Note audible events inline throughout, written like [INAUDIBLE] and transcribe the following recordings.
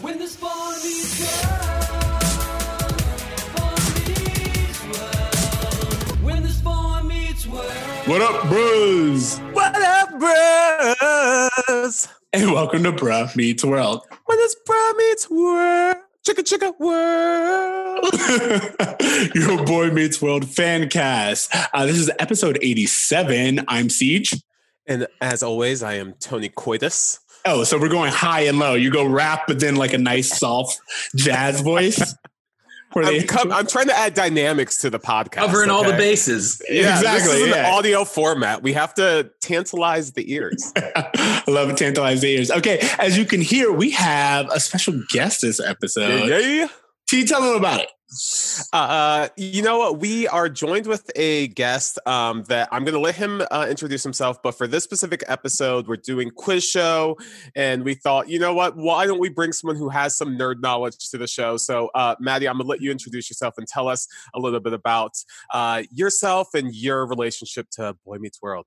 When this boy meets world, boy meets world. When this boy meets world. What up, bros? What up, bros? And welcome to Bruh Meets World. When it's bro meets world, chicka chicka world. [LAUGHS] Your boy meets world fan cast. Uh, this is episode 87. I'm CJ. And as always, I am Tony Coitus. Oh, so we're going high and low. You go rap, but then like a nice soft jazz voice. I'm, they- com- I'm trying to add dynamics to the podcast. covering all the bases. Yeah, Exactly, This is yeah. an audio format. We have to tantalize the ears. [LAUGHS] I love tantalized ears. Okay, as you can hear, we have a special guest this episode. yeah, yeah. T, tell them about it. Uh, you know what? We are joined with a guest um, that I'm going to let him uh, introduce himself. But for this specific episode, we're doing quiz show, and we thought, you know what? Why don't we bring someone who has some nerd knowledge to the show? So, uh, Maddie, I'm going to let you introduce yourself and tell us a little bit about uh, yourself and your relationship to Boy Meets World.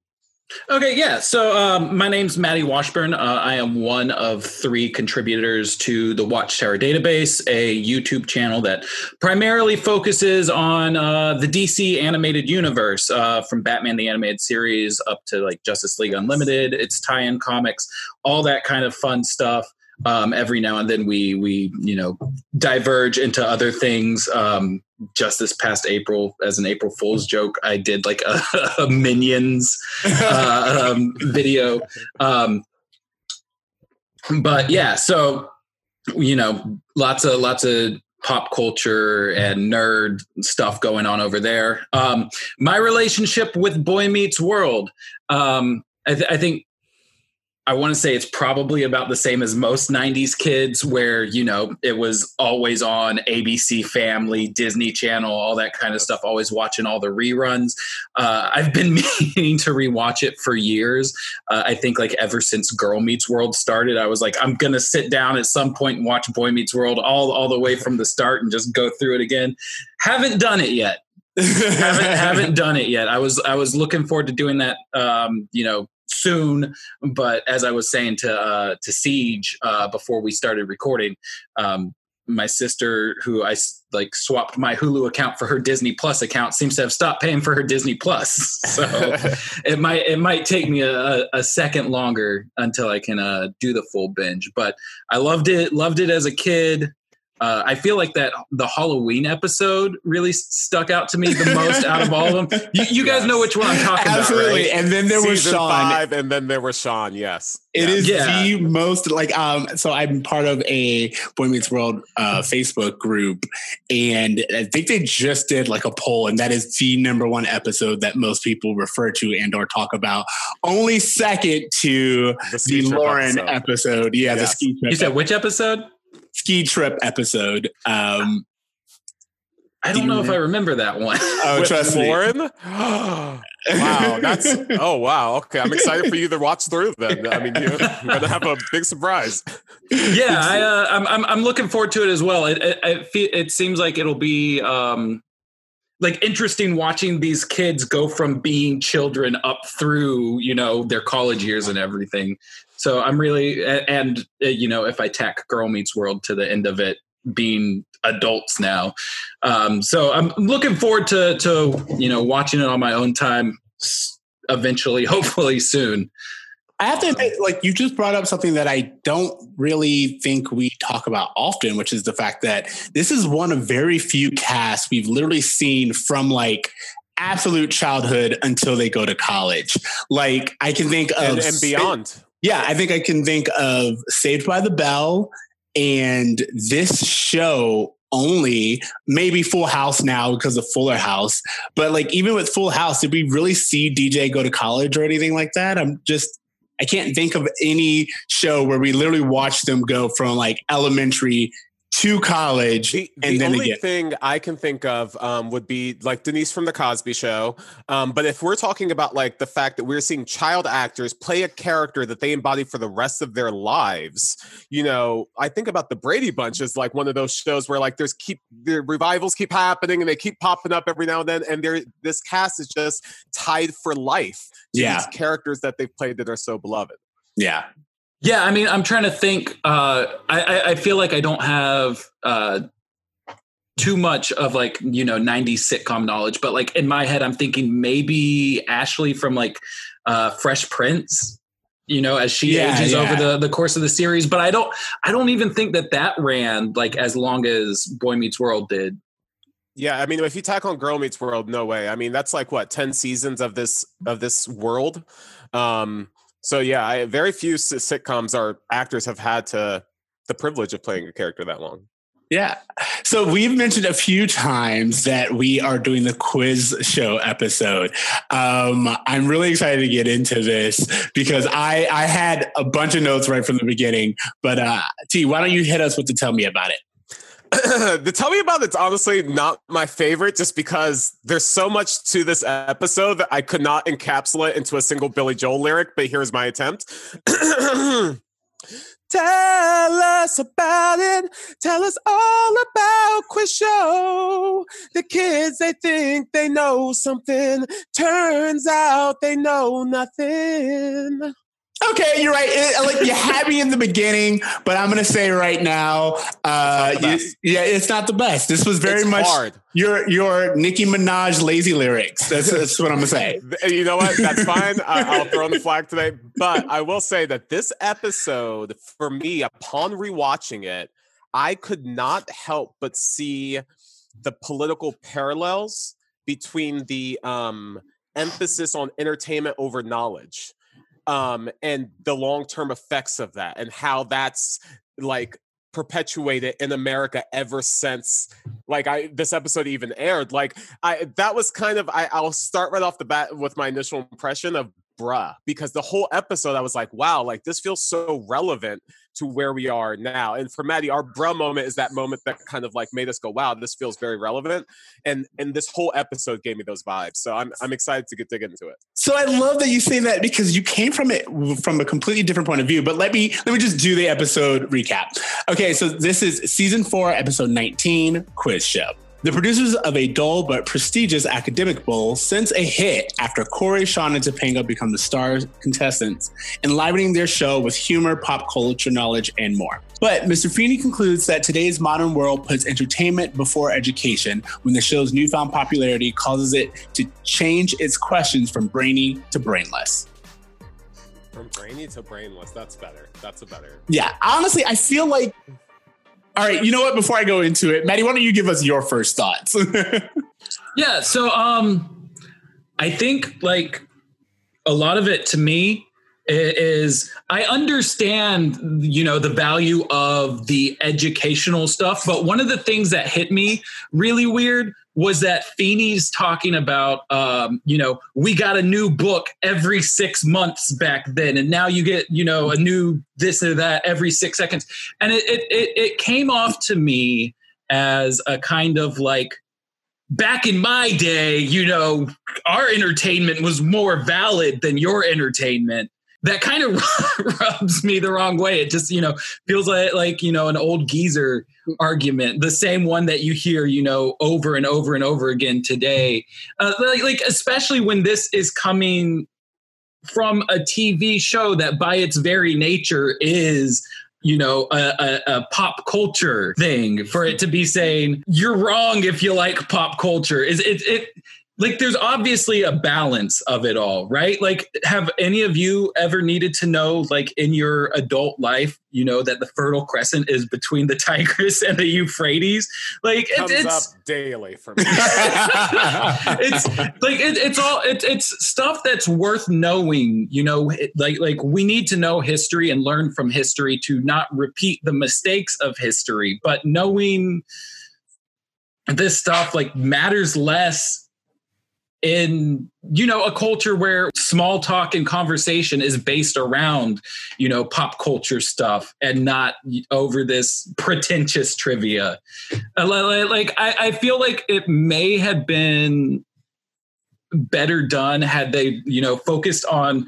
Okay, yeah. So um, my name's Maddie Washburn. Uh, I am one of three contributors to the Watchtower Database, a YouTube channel that primarily focuses on uh, the DC animated universe, uh, from Batman the Animated Series up to like Justice League Unlimited, its tie-in comics, all that kind of fun stuff. Um, every now and then we we you know diverge into other things. Um, just this past April, as an April Fool's joke, I did like a, [LAUGHS] a Minions uh, um, video. Um, but yeah, so you know, lots of lots of pop culture and nerd stuff going on over there. Um, my relationship with Boy Meets World, um, I, th- I think. I want to say it's probably about the same as most 90s kids, where, you know, it was always on ABC Family, Disney Channel, all that kind of stuff, always watching all the reruns. Uh, I've been [LAUGHS] meaning to rewatch it for years. Uh, I think like ever since Girl Meets World started, I was like, I'm gonna sit down at some point and watch Boy Meets World all all the way from the start and just go through it again. Haven't done it yet. [LAUGHS] haven't haven't done it yet. I was I was looking forward to doing that. Um, you know. Soon, but as I was saying to uh, to CJ uh, before we started recording, um, my sister, who I like swapped my Hulu account for her Disney Plus account, seems to have stopped paying for her Disney Plus. [LAUGHS] So [LAUGHS] it might it might take me a, a second longer until I can uh, do the full binge. But I loved it. Loved it as a kid. Uh, I feel like that the Halloween episode really stuck out to me the most out of all of them. [LAUGHS] You, you guys know which one I'm talking Absolutely. about, right? And then there was Sean. five, and then there was Sean. Yes, It Yes. is Yeah. the most like um so I'm part of a Boy Meets World uh Facebook group and I think they just did like a poll and that is the number one episode that most people refer to and or talk about. Only second to the, the Lauren episode. episode. Yeah, the ski trip You said which episode? Ski trip episode. Um I don't know if I remember that one. [LAUGHS] oh With trust me. Lauren. [GASPS] wow, that's oh wow. Okay, I'm excited for you to watch through. Then I mean, you're gonna have a big surprise. yeah, I, uh, I'm, I'm I'm looking forward to it as well. It it, it, it seems like it'll be um, like interesting watching these kids go from being children up through you know their college years and everything. So I'm really and uh, you know if I tack Girl Meets World to the end of it, being adults now. Um, so I'm looking forward to to you know watching it on my own time. Eventually, [LAUGHS] hopefully soon. I have to admit, like you just brought up something that I don't really think we talk about often, which is the fact that this is one of very few casts we've literally seen from like absolute childhood until they go to college. Like I can think of and, and beyond. Yeah, I think I can think of Saved by the Bell and this show only, maybe Full House now because of Fuller House. But like even with Full House, did we really see DJ go to college or anything like that? I'm just I can't think of any show where we literally watched them go from like elementary to college The, and the then only again. thing I can think of um, would be like Denise from the Cosby Show. Um, but if we're talking about like the fact that we're seeing child actors play a character that they embody for the rest of their lives, you know, I think about the Brady Bunch as like one of those shows where like there's keep the revivals keep happening and they keep popping up every now and then, and there this cast is just tied for life to Yeah. these characters that they've played that are so beloved. Yeah. Yeah, I mean, I'm trying to think. Uh, I, I I feel like I don't have uh, too much of like you know 90s sitcom knowledge, but like in my head, I'm thinking maybe Ashley from like uh, Fresh Prince. You know, as she Yeah, ages yeah. over the the course of the series, but I don't I don't even think that that ran like as long as Boy Meets World did. Yeah, I mean, if you tackle on Girl Meets World, no way. I mean, that's like what ten seasons of this of this world. Um, so yeah, I, very few sitcoms or actors have had to the privilege of playing a character that long. Yeah. So we've mentioned a few times that we are doing the quiz show episode. Um, I'm really excited to get into this because I I had a bunch of notes right from the beginning. But uh, T, why don't you hit us with the tell me about it? [COUGHS] the tell me about it's honestly not my favorite just because there's so much to this episode that I could not encapsulate into a single Billy Joel lyric, but here's my attempt. [COUGHS] Tell us about it. Tell us all about Quiz Show. The kids, they think they know something. Turns out they know nothing. Okay, you're right. It- like you had me in the beginning, but I'm gonna say right now, uh, It's you- yeah, it's not the best. This was very It's much hard. your your Nicki Minaj lazy lyrics. That's, that's what I'm gonna say. [LAUGHS] You know what? That's fine. I, I'll throw in the flag today. But I will say that this episode, for me, upon rewatching it, I could not help but see the political parallels between the um, emphasis on entertainment over knowledge um, and the long term effects of that, and how that's like perpetuated in America ever since like I this episode even aired. Like I that was kind of I, I'll start right off the bat with my initial impression of bruh because the whole episode I was like, wow, like this feels so relevant to where we are now. And for Maddie, our bruh moment is that moment that kind of like made us go, wow, this feels very relevant. And and this whole episode gave me those vibes. So I'm I'm excited to get dig into it. So I love that you say that because you came from it from a completely different point of view. But let me let me just do the episode recap. Okay, so this is season four, episode 19, quiz show. The producers of a dull but prestigious academic bowl sense a hit after Corey, Sean, and Topanga become the star contestants, enlivening their show with humor, pop culture knowledge, and more. But Mr. Feeney concludes that today's modern world puts entertainment before education when the show's newfound popularity causes it to change its questions from brainy to brainless. From brainy to brainless. That's better. That's a better. Yeah, honestly, I feel like. All right, you know what? Before I go into it, Maddie, why don't you give us your first thoughts? [LAUGHS] Yeah, so um I think like a lot of it to me is I understand you know the value of the educational stuff, but one of the things that hit me really weird was that Feeney's talking about um, you know, we got a new book every six months back then, and now you get, you know, a new this or that every six seconds. And it it it, it came off to me as a kind of like back in my day, you know, our entertainment was more valid than your entertainment. That kind of [LAUGHS] rubs me the wrong way. It just, you know, feels like like, you know, an old geezer argument, the same one that you hear, you know, over and over and over again today. Uh, like, like especially when this is coming from a TV show that by its very nature is you know a, a, a pop culture thing for it to be saying you're wrong if you like pop culture is it it like there's obviously a balance of it all right? Like have any of you ever needed to know like in your adult life you know that the fertile crescent is between the [LAUGHS] tigris and the euphrates? Like it, Comes it's up daily for me. [LAUGHS] it's like it, it's all it, it's stuff that's worth knowing you know? Like like we need to know history and learn from history to not repeat the mistakes of history but knowing this stuff like matters less in you know a culture where small talk and conversation is based around you know pop culture stuff and not over this pretentious trivia. Uh, li- li- like I, I feel like it may have been better done had they you know focused on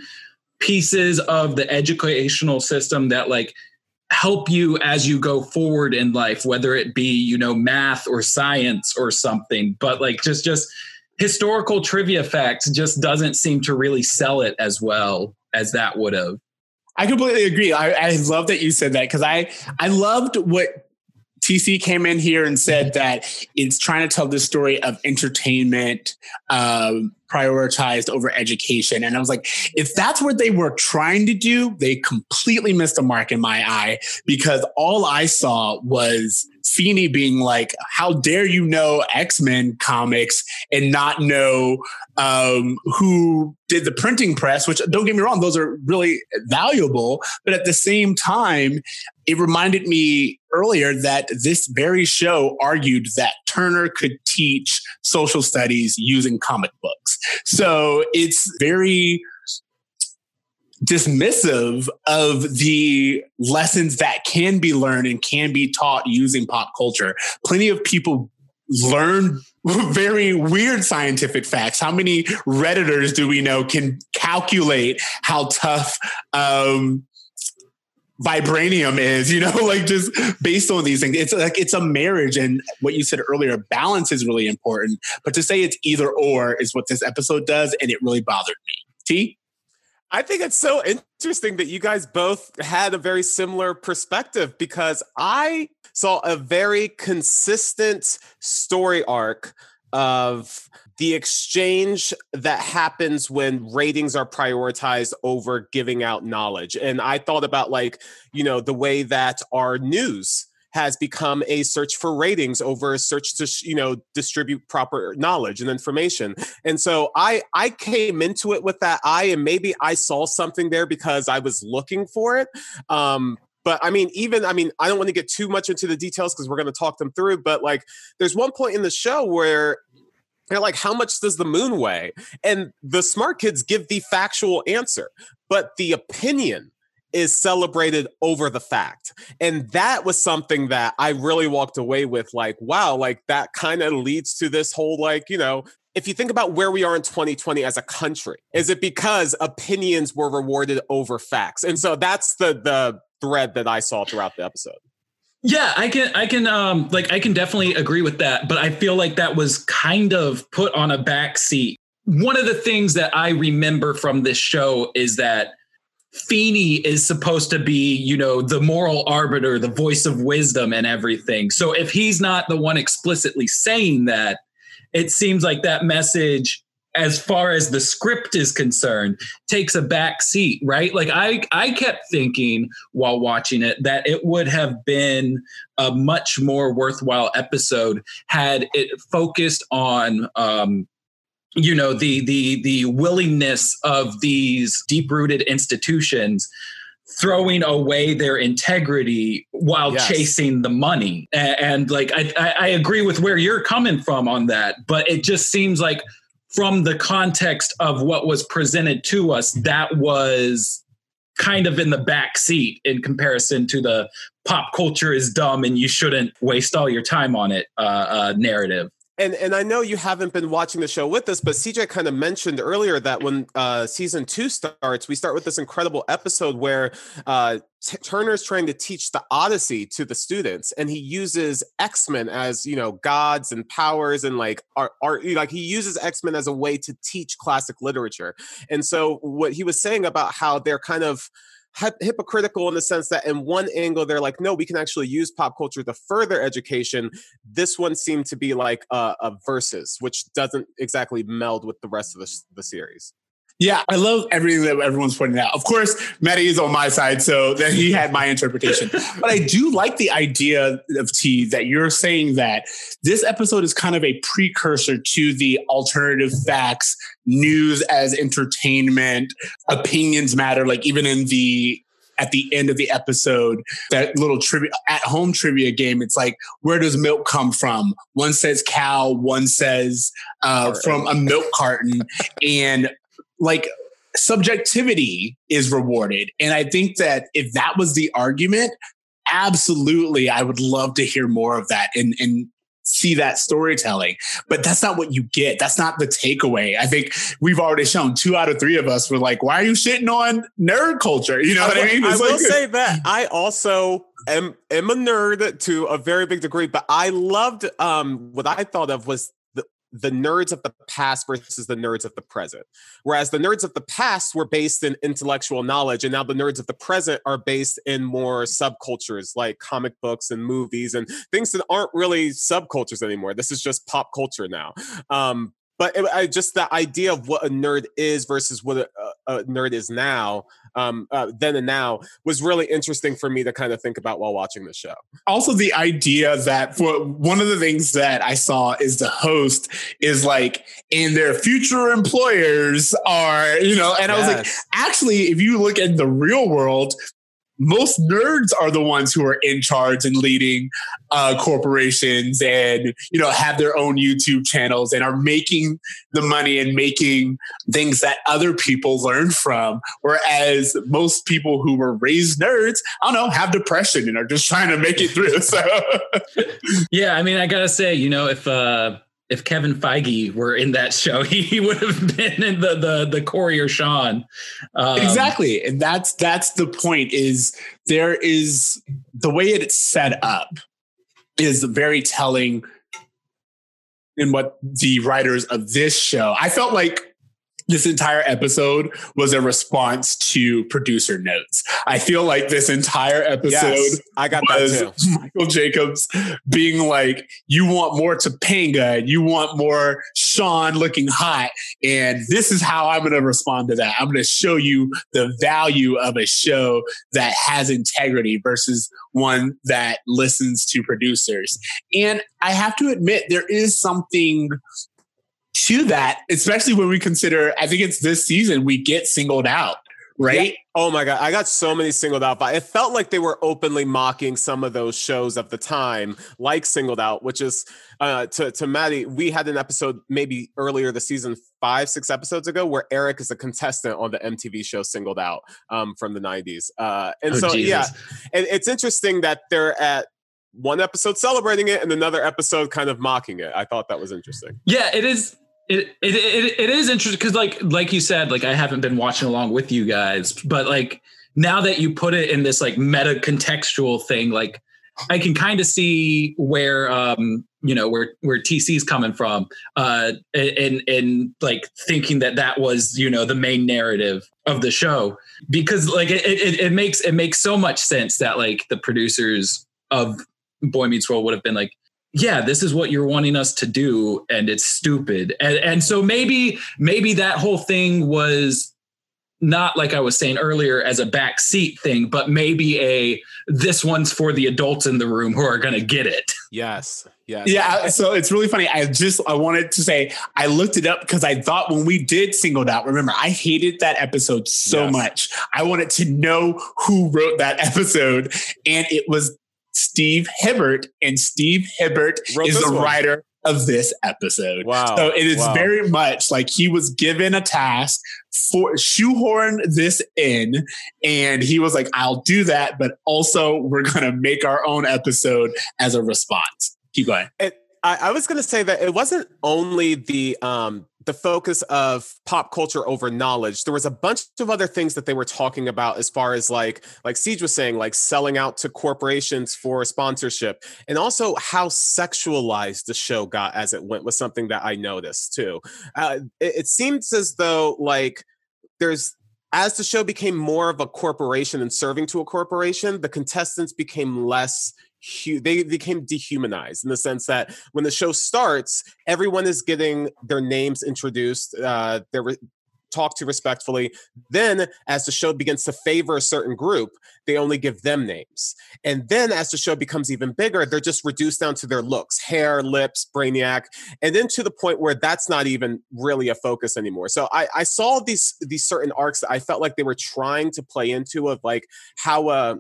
pieces of the educational system that like help you as you go forward in life whether it be you know math or science or something. But like just just historical trivia facts just doesn't seem to really sell it as well as that would have I completely agree. I, I love that you said that because I I loved what TC came in here and said that it's trying to tell the story of entertainment um, prioritized over education. And I was like, if that's what they were trying to do, they completely missed the mark in my eye because all I saw was Feeney being like, "How dare you know X Men comics and not know um, who did the printing press?" Which don't get me wrong, those are really valuable, but at the same time, it reminded me earlier that this very show argued that Turner could teach social studies using comic books. So it's very dismissive of the lessons that can be learned and can be taught using pop culture. Plenty of people learn [LAUGHS] very weird scientific facts. How many Redditors do we know can calculate how tough um, vibranium is, you know, [LAUGHS] like just based on these things. It's like it's a marriage. And what you said earlier, balance is really important. But to say it's either or is what this episode does. And it really bothered me. T? I think it's so interesting that you guys both had a very similar perspective because I saw a very consistent story arc of the exchange that happens when ratings are prioritized over giving out knowledge. And I thought about like, you know, the way that our news has become a search for ratings over a search to you know distribute proper knowledge and information and so i i came into it with that eye and maybe i saw something there because i was looking for it um but I mean, even I mean, I don't want to get too much into the details because we're going to talk them through. But like, there's one point in the show where they're like, "How much does the moon weigh?" And the smart kids give the factual answer, but the opinion is celebrated over the fact. And that was something that I really walked away with like, wow, like that kind of leads to this whole like, you know, if you think about where we are in 2020 as a country, is it because opinions were rewarded over facts? And so that's the the thread that I saw throughout the episode. Yeah, I can I can um like I can definitely agree with that, but I feel like that was kind of put on a back seat. One of the things that I remember from this show is that Feeney is supposed to be, you know, the moral arbiter, the voice of wisdom and everything. So if he's not the one explicitly saying that, it seems like that message as far as the script is concerned takes a back seat right like i i kept thinking while watching it that it would have been a much more worthwhile episode had it focused on um you know the the the willingness of these deep rooted institutions throwing away their integrity while Yes. chasing the money and, and like I, I i agree with where you're coming from on that but it just seems like from the context of what was presented to us that was kind of in the back seat in comparison to the pop culture is dumb and you shouldn't waste all your time on it uh, uh narrative And and I know you haven't been watching the show with us, but CJ kind of mentioned earlier that when uh, season two starts, we start with this incredible episode where uh, T- Turner's trying to teach the Odyssey to the students, and he uses X Men as you know gods and powers and like art, art. Like he uses X Men as a way to teach classic literature. And so what he was saying about how they're kind of hypocritical in the sense that in one angle they're like no we can actually use pop culture to further education. This one seemed to be like a, a versus which doesn't exactly meld with the rest of the, the series Yeah, I love everything that everyone's pointing out. Of course, Maddie is on my side, so that he had my interpretation. [LAUGHS] But I do like the idea of T that you're saying that this episode is kind of a precursor to the alternative facts, news as entertainment, opinions matter. Like even in the at the end of the episode, that little trivia at home trivia game, it's like, where does milk come from? One says cow, one says uh, from a milk carton. And like subjectivity is rewarded. And I think that if that was the argument, absolutely, I would love to hear more of that and, and see that storytelling. But that's not what you get. That's not the takeaway. I think we've already shown two out of three of us were like, why are you shitting on nerd culture? You know what I mean? I will like- say that I also am am a nerd to a very big degree, but I loved um what I thought of was the nerds of the past versus the nerds of the present. Whereas the nerds of the past were based in intellectual knowledge, and now the nerds of the present are based in more subcultures like comic books and movies and things that aren't really subcultures anymore. This is just pop culture now. Um, but it, I, just the idea of what a nerd is versus what a, a nerd is now, um, uh, then and now, was really interesting for me to kind of think about while watching the show. also the idea that for one of the things that I saw is the host is like, and their future employers are, you know, and I was like, actually, if you look at the real world, most nerds are the ones who are in charge and leading uh, corporations and you know have their own YouTube channels and are making the money and making things that other people learn from. Whereas most people who were raised nerds, I don't know, have depression and are just trying to make it through. [LAUGHS] So Yeah, I mean, I gotta say, you know, if uh if Kevin Feige were in that show, [LAUGHS] he, would have been in the the the Corey or Sean. Um, exactly and that's that's the point is there is the way it's set up is very telling in what the writers of this show i felt like this entire episode was a response to producer notes i feel like this entire episode Yes, I got that was too. [LAUGHS] Michael Jacobs being like, you want more Topanga, and you want more Sean looking hot. And this is how I'm going to respond to that. I'm going to show you the value of a show that has integrity versus one that listens to producers. And I have to admit, there is something to that, especially when we consider, I think it's this season, we get singled out, right? Oh my god, I got so many singled out. But it felt like they were openly mocking some of those shows of the time, like Singled Out, which is uh, to to Maddie. We had an episode maybe earlier the season, five six episodes ago, where Eric is a contestant on the MTV show Singled Out um, from the '90s. Uh, and Oh, so Jesus. yeah, and it's interesting that they're at one episode celebrating it and another episode kind of mocking it. I thought that was interesting. Yeah, it is. It it it, is interesting because like like you said, like I haven't been watching along with you guys, but like now that you put it in this like meta contextual thing, like I can kind of see where um you know where where TC's coming from, uh, and and like thinking that that was you know the main narrative of the show. Because like it it, it makes it makes so much sense that like the producers of Boy Meets World would have been like yeah this is what you're wanting us to do and it's stupid and and so maybe maybe that whole thing was not like i was saying earlier as a backseat thing but maybe a this one's for the adults in the room who are going to get it Yes, yes, Yeah, so it's really funny. I just I wanted to say I looked it up because I thought when we did singled out, remember I hated that episode so Yes. much. I wanted to know who wrote that [LAUGHS] episode, and it was Steve Hibbert, and Steve Hibbert Wrote is the one. writer of this episode. Wow. So it is Wow. very much like he was given a task for shoehorn this in, and he was like, "I'll do that," but also we're gonna make our own episode as a response. Keep going. It, I, I was going to say that it wasn't only the um, the focus of pop culture over knowledge. There was a bunch of other things that they were talking about as far as like like CJ was saying, like selling out to corporations for sponsorship, and also how sexualized the show got as it went was something that I noticed too. Uh, it, it seems as though like there's as the show became more of a corporation and serving to a corporation, the contestants became less they became dehumanized in the sense that when the show starts, everyone is getting their names introduced, uh, they're re- talked to respectfully. Then, as the show begins to favor a certain group, they only give them names. And then, as the show becomes even bigger, they're just reduced down to their looks, hair, lips, brainiac, and then to the point where that's not even really a focus anymore. So I, I saw these these certain arcs that I felt like they were trying to play into of like how uh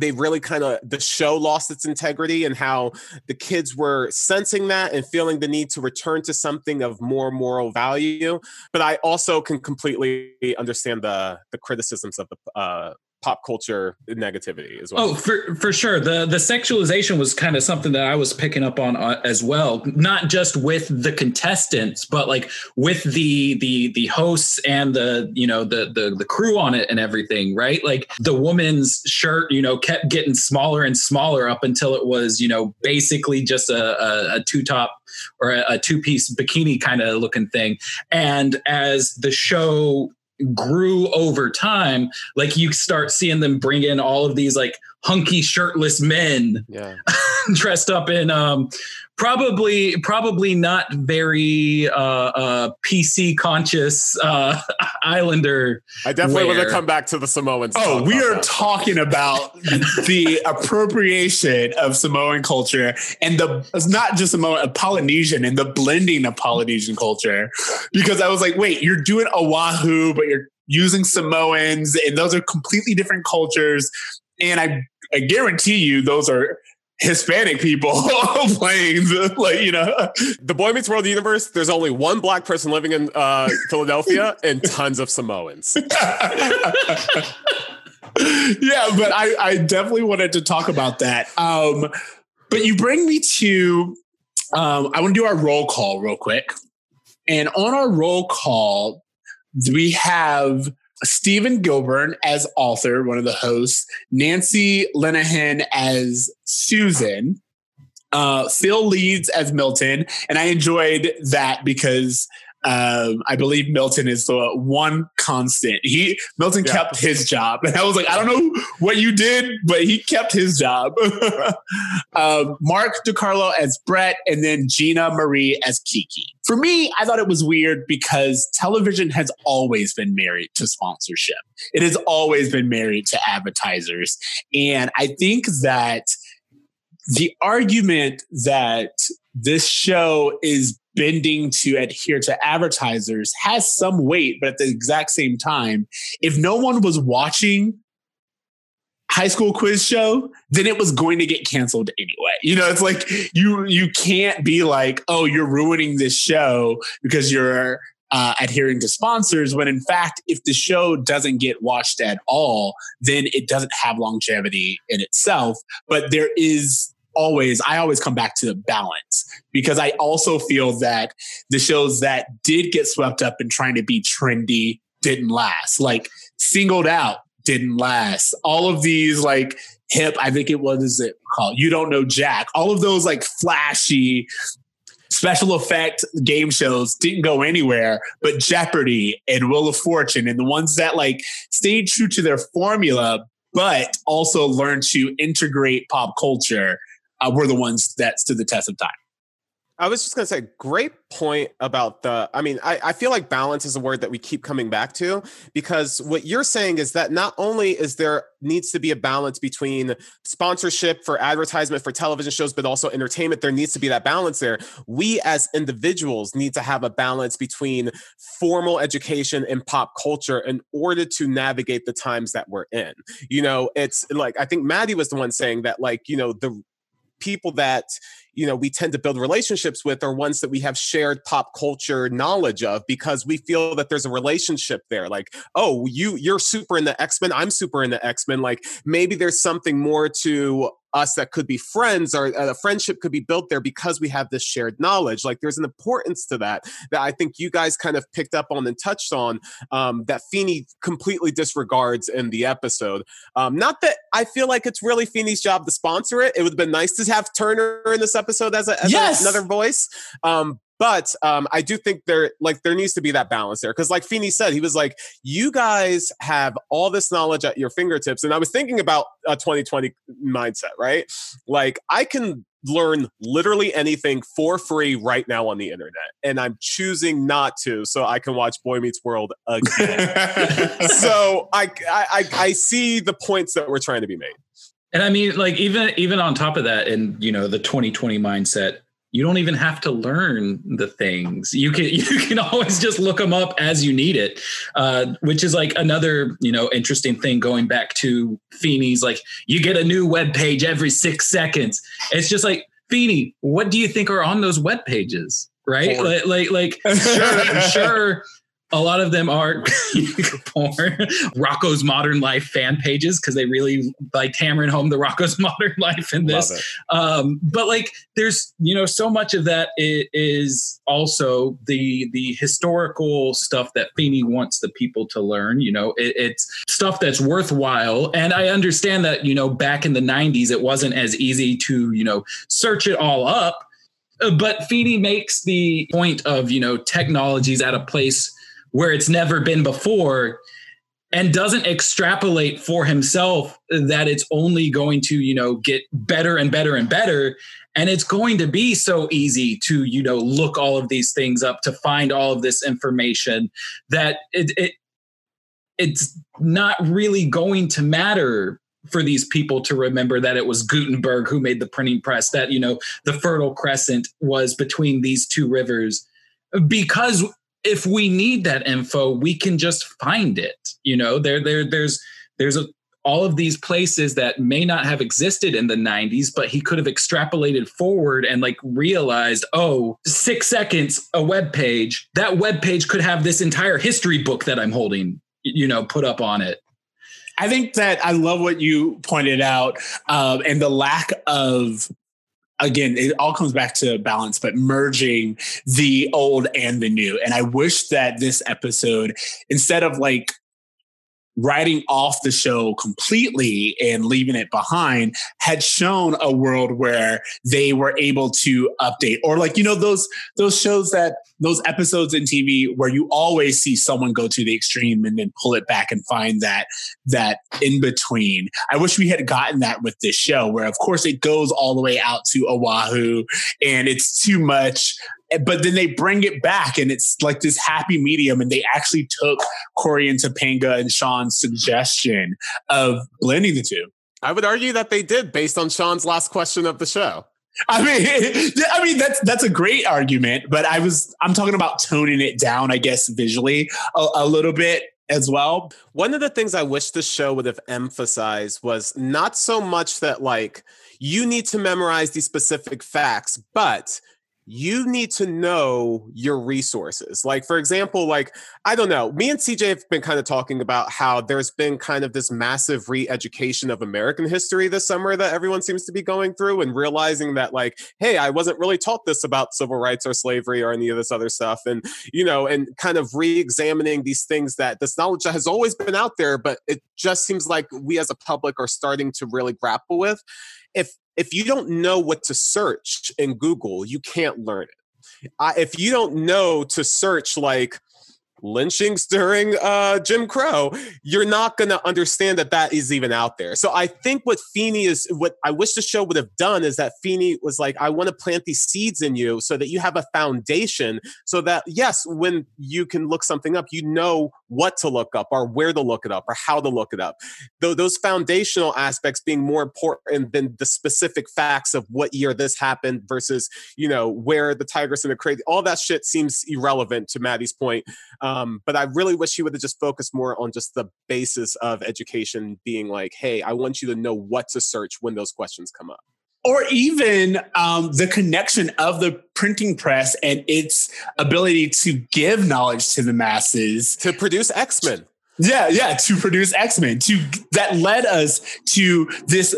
they really kind of the show lost its integrity and how the kids were sensing that and feeling the need to return to something of more moral value but i also can completely understand the the criticisms of the uh pop culture negativity as well. Oh, for for sure. The the sexualization was kind of something that I was picking up on uh, as well, not just with the contestants, but like with the the the hosts and the you know the the the crew on it and everything, right? Like the woman's shirt, you know, kept getting smaller and smaller up until it was, you know, basically just a a, a two top or a, a two piece bikini kind of looking thing. And as the show grew over time, like you start seeing them bring in all of these like hunky shirtless men yeah. [LAUGHS] dressed up in um probably probably not very uh uh PC conscious uh [LAUGHS] islander I definitely want to come back to the Samoans. Oh, we are that. talking about the [LAUGHS] appropriation of Samoan culture and the it's not just Samoan, Polynesian and the blending of Polynesian culture. Because I was like, wait, you're doing Oahu, but you're using Samoans, and those are completely different cultures. And I, I guarantee you, those are Hispanic people [LAUGHS] playing the like, you know. the Boy Meets World universe. There's only one black person living in uh, [LAUGHS] Philadelphia and tons of Samoans. [LAUGHS] yeah, but I, I definitely wanted to talk about that. Um, but you bring me to, um, I want to do our roll call real quick. And on our roll call, we have Steven Gilborn as author, one of the hosts, Nancy Lenehan as Susan, uh, Phil Leeds as Milton. And I enjoyed that because um, I believe Milton is the one constant. He Milton Yeah. kept his job, [LAUGHS] and I was like, I don't know what you did, but he kept his job. [LAUGHS] um, Mark DeCarlo as Brett, and then Gina Marie as Kiki. For me, I thought it was weird because television has always been married to sponsorship. It has always been married to advertisers, and I think that the argument that this show is bending to adhere to advertisers has some weight, but at the exact same time, if no one was watching high school quiz show, then it was going to get canceled anyway. You know, it's like you you can't be like, oh, you're ruining this show because you're uh, adhering to sponsors. When in fact, if the show doesn't get watched at all, then it doesn't have longevity in itself. But there is always, I always come back to the balance because I also feel that the shows that did get swept up in trying to be trendy didn't last. Like singled out didn't last. All of these like hip, I think it was it called You Don't Know Jack. All of those like flashy special effect game shows didn't go anywhere, but Jeopardy and Wheel of Fortune and the ones that like stayed true to their formula, but also learned to integrate pop culture uh, were the ones that stood the test of time. I was just gonna say, great point about the. I mean, I, I feel like balance is a word that we keep coming back to because what you're saying is that not only is there needs to be a balance between sponsorship for advertisement for television shows, but also entertainment. There needs to be that balance there. We as individuals need to have a balance between formal education and pop culture in order to navigate the times that we're in. You know, it's like I think Maddie was the one saying that, like, you know, the people that you know we tend to build relationships with are ones that we have shared pop culture knowledge of because we feel that there's a relationship there. Like oh you you're super in the x-men i'm super in the x-men. Like maybe there's something more to us that could be friends or a friendship could be built there because we have this shared knowledge like there's an importance to that that i think you guys kind of picked up on and touched on um, that Feeney completely disregards in the episode um, not that I feel like it's really Feeney's job to sponsor it. It would have been nice to have Turner in this episode as, a, as a- another voice. Um, but um, I do think there like there needs to be that balance there because, like Feeney said, he was like, "You guys have all this knowledge at your fingertips," and I was thinking about a 2020 mindset, right? Like I can learn literally anything for free right now on the internet, and I'm choosing not to, so I can watch Boy Meets World again. [LAUGHS] so I, I I I see the points that we're trying to be made. And I mean, like even even on top of that, and you know the 2020 mindset, you don't even have to learn the things. You can [LAUGHS] you can always just look them up as you need it, uh, which is like another you know interesting thing. Going back to Feeney's, like you get a new web page every six seconds. It's just like Feeney, what do you think are on those web pages? Right? Like like like [LAUGHS] sure sure. A lot of them are [LAUGHS] porn, Rocko's Modern Life fan pages because they really like hammering home the Rocko's [LAUGHS] Modern Life in this. Um, but like, there's you know so much of that is also the the historical stuff that Feeney wants the people to learn. You know, it, it's stuff that's worthwhile, and I understand that you know back in the '90s it wasn't as easy to you know search it all up. Uh, But Feeney makes the point of you know technologies at a place where it's never been before and doesn't extrapolate for himself that it's only going to you know get better and better and better. And it's going to be so easy to you know look all of these things up to find all of this information that it, it it's not really going to matter for these people to remember that it was Gutenberg who made the printing press that you know the fertile crescent was between these two rivers. Because if we need that info we can just find it you know? There there there's there's a all of these places that may not have existed in the 90s but he could have extrapolated forward and like realized oh six seconds a web page that web page could have this entire history book that i'm holding you know put up on it. I think that I love what you pointed out um, and the lack of, again, it all comes back to balance, but merging the old and the new. And I wish that this episode, instead of like writing off the show completely and leaving it behind, had shown a world where they were able to update or like, you know, those those shows that those episodes in TV where you always see someone go to the extreme and then pull it back and find that that in between. I wish we had gotten that with this show, where of course it goes all the way out to Oahu and it's too much. Eh, but then they bring it back and it's like this happy medium. And they actually took Corey and Topanga and Sean's suggestion of blending the two. I would argue that they did based on Sean's last question of the show. I mean, [LAUGHS] I mean that's that's a great argument, but I was I'm talking about toning it down, I guess, visually a, a little bit as well. One of the things I wish the show would have emphasized was not so much that like you need to memorize these specific facts, but you need to know your resources. Like, for example, like, I don't know, me and CJ have been kind of talking about how there's been kind of this massive re education of American history this summer that everyone seems to be going through and realizing that, like, hey, I wasn't really taught this about civil rights or slavery or any of this other stuff. And, you know, and kind of re examining these things that this knowledge that has always been out there, but it just seems like we as a public are starting to really grapple with. If if you don't know what to search in Google, you can't learn it. I, if you don't know to search like lynchings during uh, Jim Crow, you're not going to understand that that is even out there. So I think what Feeney is, what I wish the show would have done is that Feeney was like, I want to plant these seeds in you so that you have a foundation so that, yes, when you can look something up, you know what to look up or where to look it up or how to look it up. Though those foundational aspects being more important than the specific facts of what year this happened versus, you know, where the Tigris and the crazy, all that shit seems irrelevant to Maddie's point. Um, but I really wish he would have just focused more on just the basis of education being like, hey, I want you to know what to search when those questions come up. Or even um, the connection of the printing press and its ability to give knowledge to the masses. To produce X Men. Yeah, yeah, to produce X Men, to that led us to this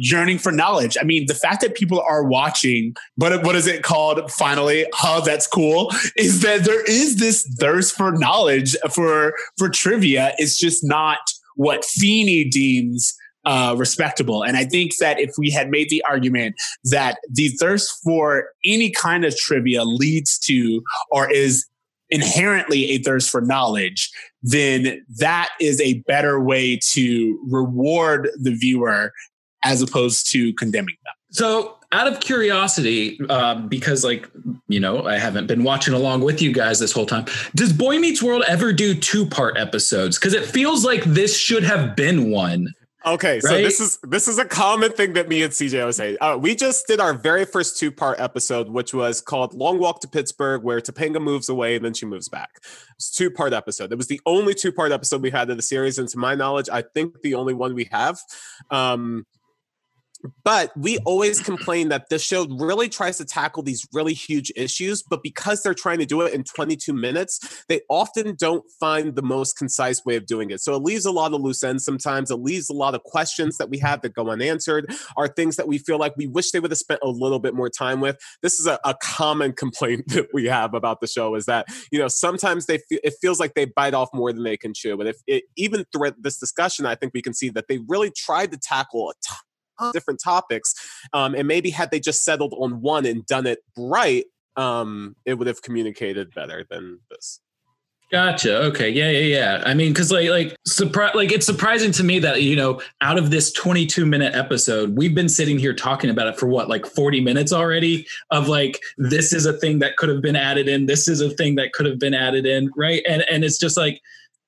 yearning for knowledge. I mean, the fact that people are watching, but what is it called? Finally, huh? That's cool. Is that there is this thirst for knowledge for for trivia? It's just not what Feeney deems uh, respectable. And I think that if we had made the argument that the thirst for any kind of trivia leads to or is inherently a thirst for knowledge, then that is a better way to reward the viewer as opposed to condemning them. So, out of curiosity, uh, because like you know, I haven't been watching along with you guys this whole time. Does Boy Meets World ever do two part episodes? Because it feels like this should have been one. Okay, so Right? this is this is a common thing that me and CJ always say. Uh, we just did our very first two part episode, which was called "Long Walk to Pittsburgh," where Topanga moves away and then she moves back. It's two part episode. It was the only two part episode we had in the series, and to my knowledge, I think the only one we have. Um, but we always complain that this show really tries to tackle these really huge issues but because they're trying to do it in 22 minutes they often don't find the most concise way of doing it. So it leaves a lot of loose ends sometimes. It leaves a lot of questions that we have that go unanswered are things that we feel like we wish they would have spent a little bit more time with. This is a, a common complaint [LAUGHS] that we have about the show is that you know sometimes they it feels like they bite off more than they can chew. But if it, even through this discussion i think we can see that they really tried to tackle a different topics um, and maybe had they just settled on one and done it right um, it would have communicated better than this Gotcha. Okay. Yeah. Yeah. Yeah. I mean, because like, like, surpri- like, it's surprising to me that you know, out of this 22 minute episode, we've been sitting here talking about it for what, like 40 minutes already. Of like, this is a thing that could have been added in. This is a thing that could have been added in. Right. And and it's just like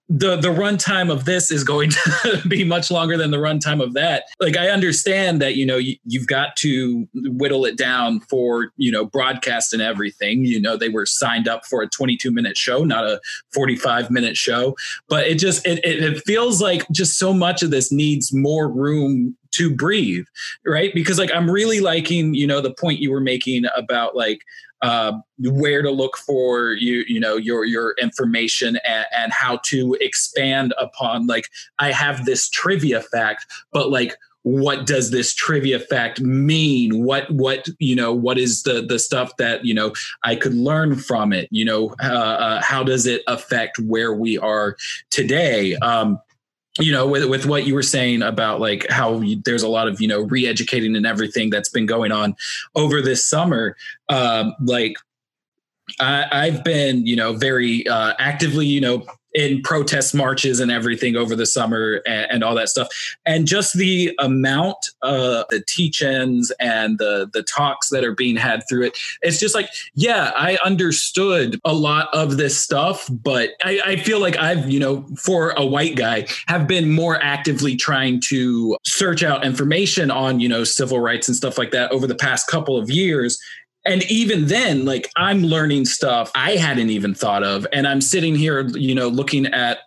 the the runtime of this is going [LAUGHS] to be much longer than the runtime of that. Like I understand that you know you, you've got to whittle it down for you know broadcast and everything. You know they were signed up for a 22 minute show, not a 45 minute show. But it just it, it, it feels like just so much of this needs more room to breathe, right? Because like I'm really liking you know the point you were making about like uh, where to look for you you know your your information and, and how to expand upon like i have this trivia fact but like what does this trivia fact mean? What what you know what is the the stuff that you know i could learn from it? You know uh, uh, how does it affect where we are today? Um you know with, with what you were saying about like how you, there's a lot of you know re-educating and everything that's been going on over this summer um like I, I've been, you know, very uh, actively, you know, in protest marches and everything over the summer and, and all that stuff, and just the amount, uh, the teach-ins and the the talks that are being had through it. It's just like, yeah, I understood a lot of this stuff, but I, I feel like I've, you know, for a white guy, have been more actively trying to search out information on, you know, civil rights and stuff like that over the past couple of years and even then like i'm learning stuff i hadn't even thought of and i'm sitting here you know looking at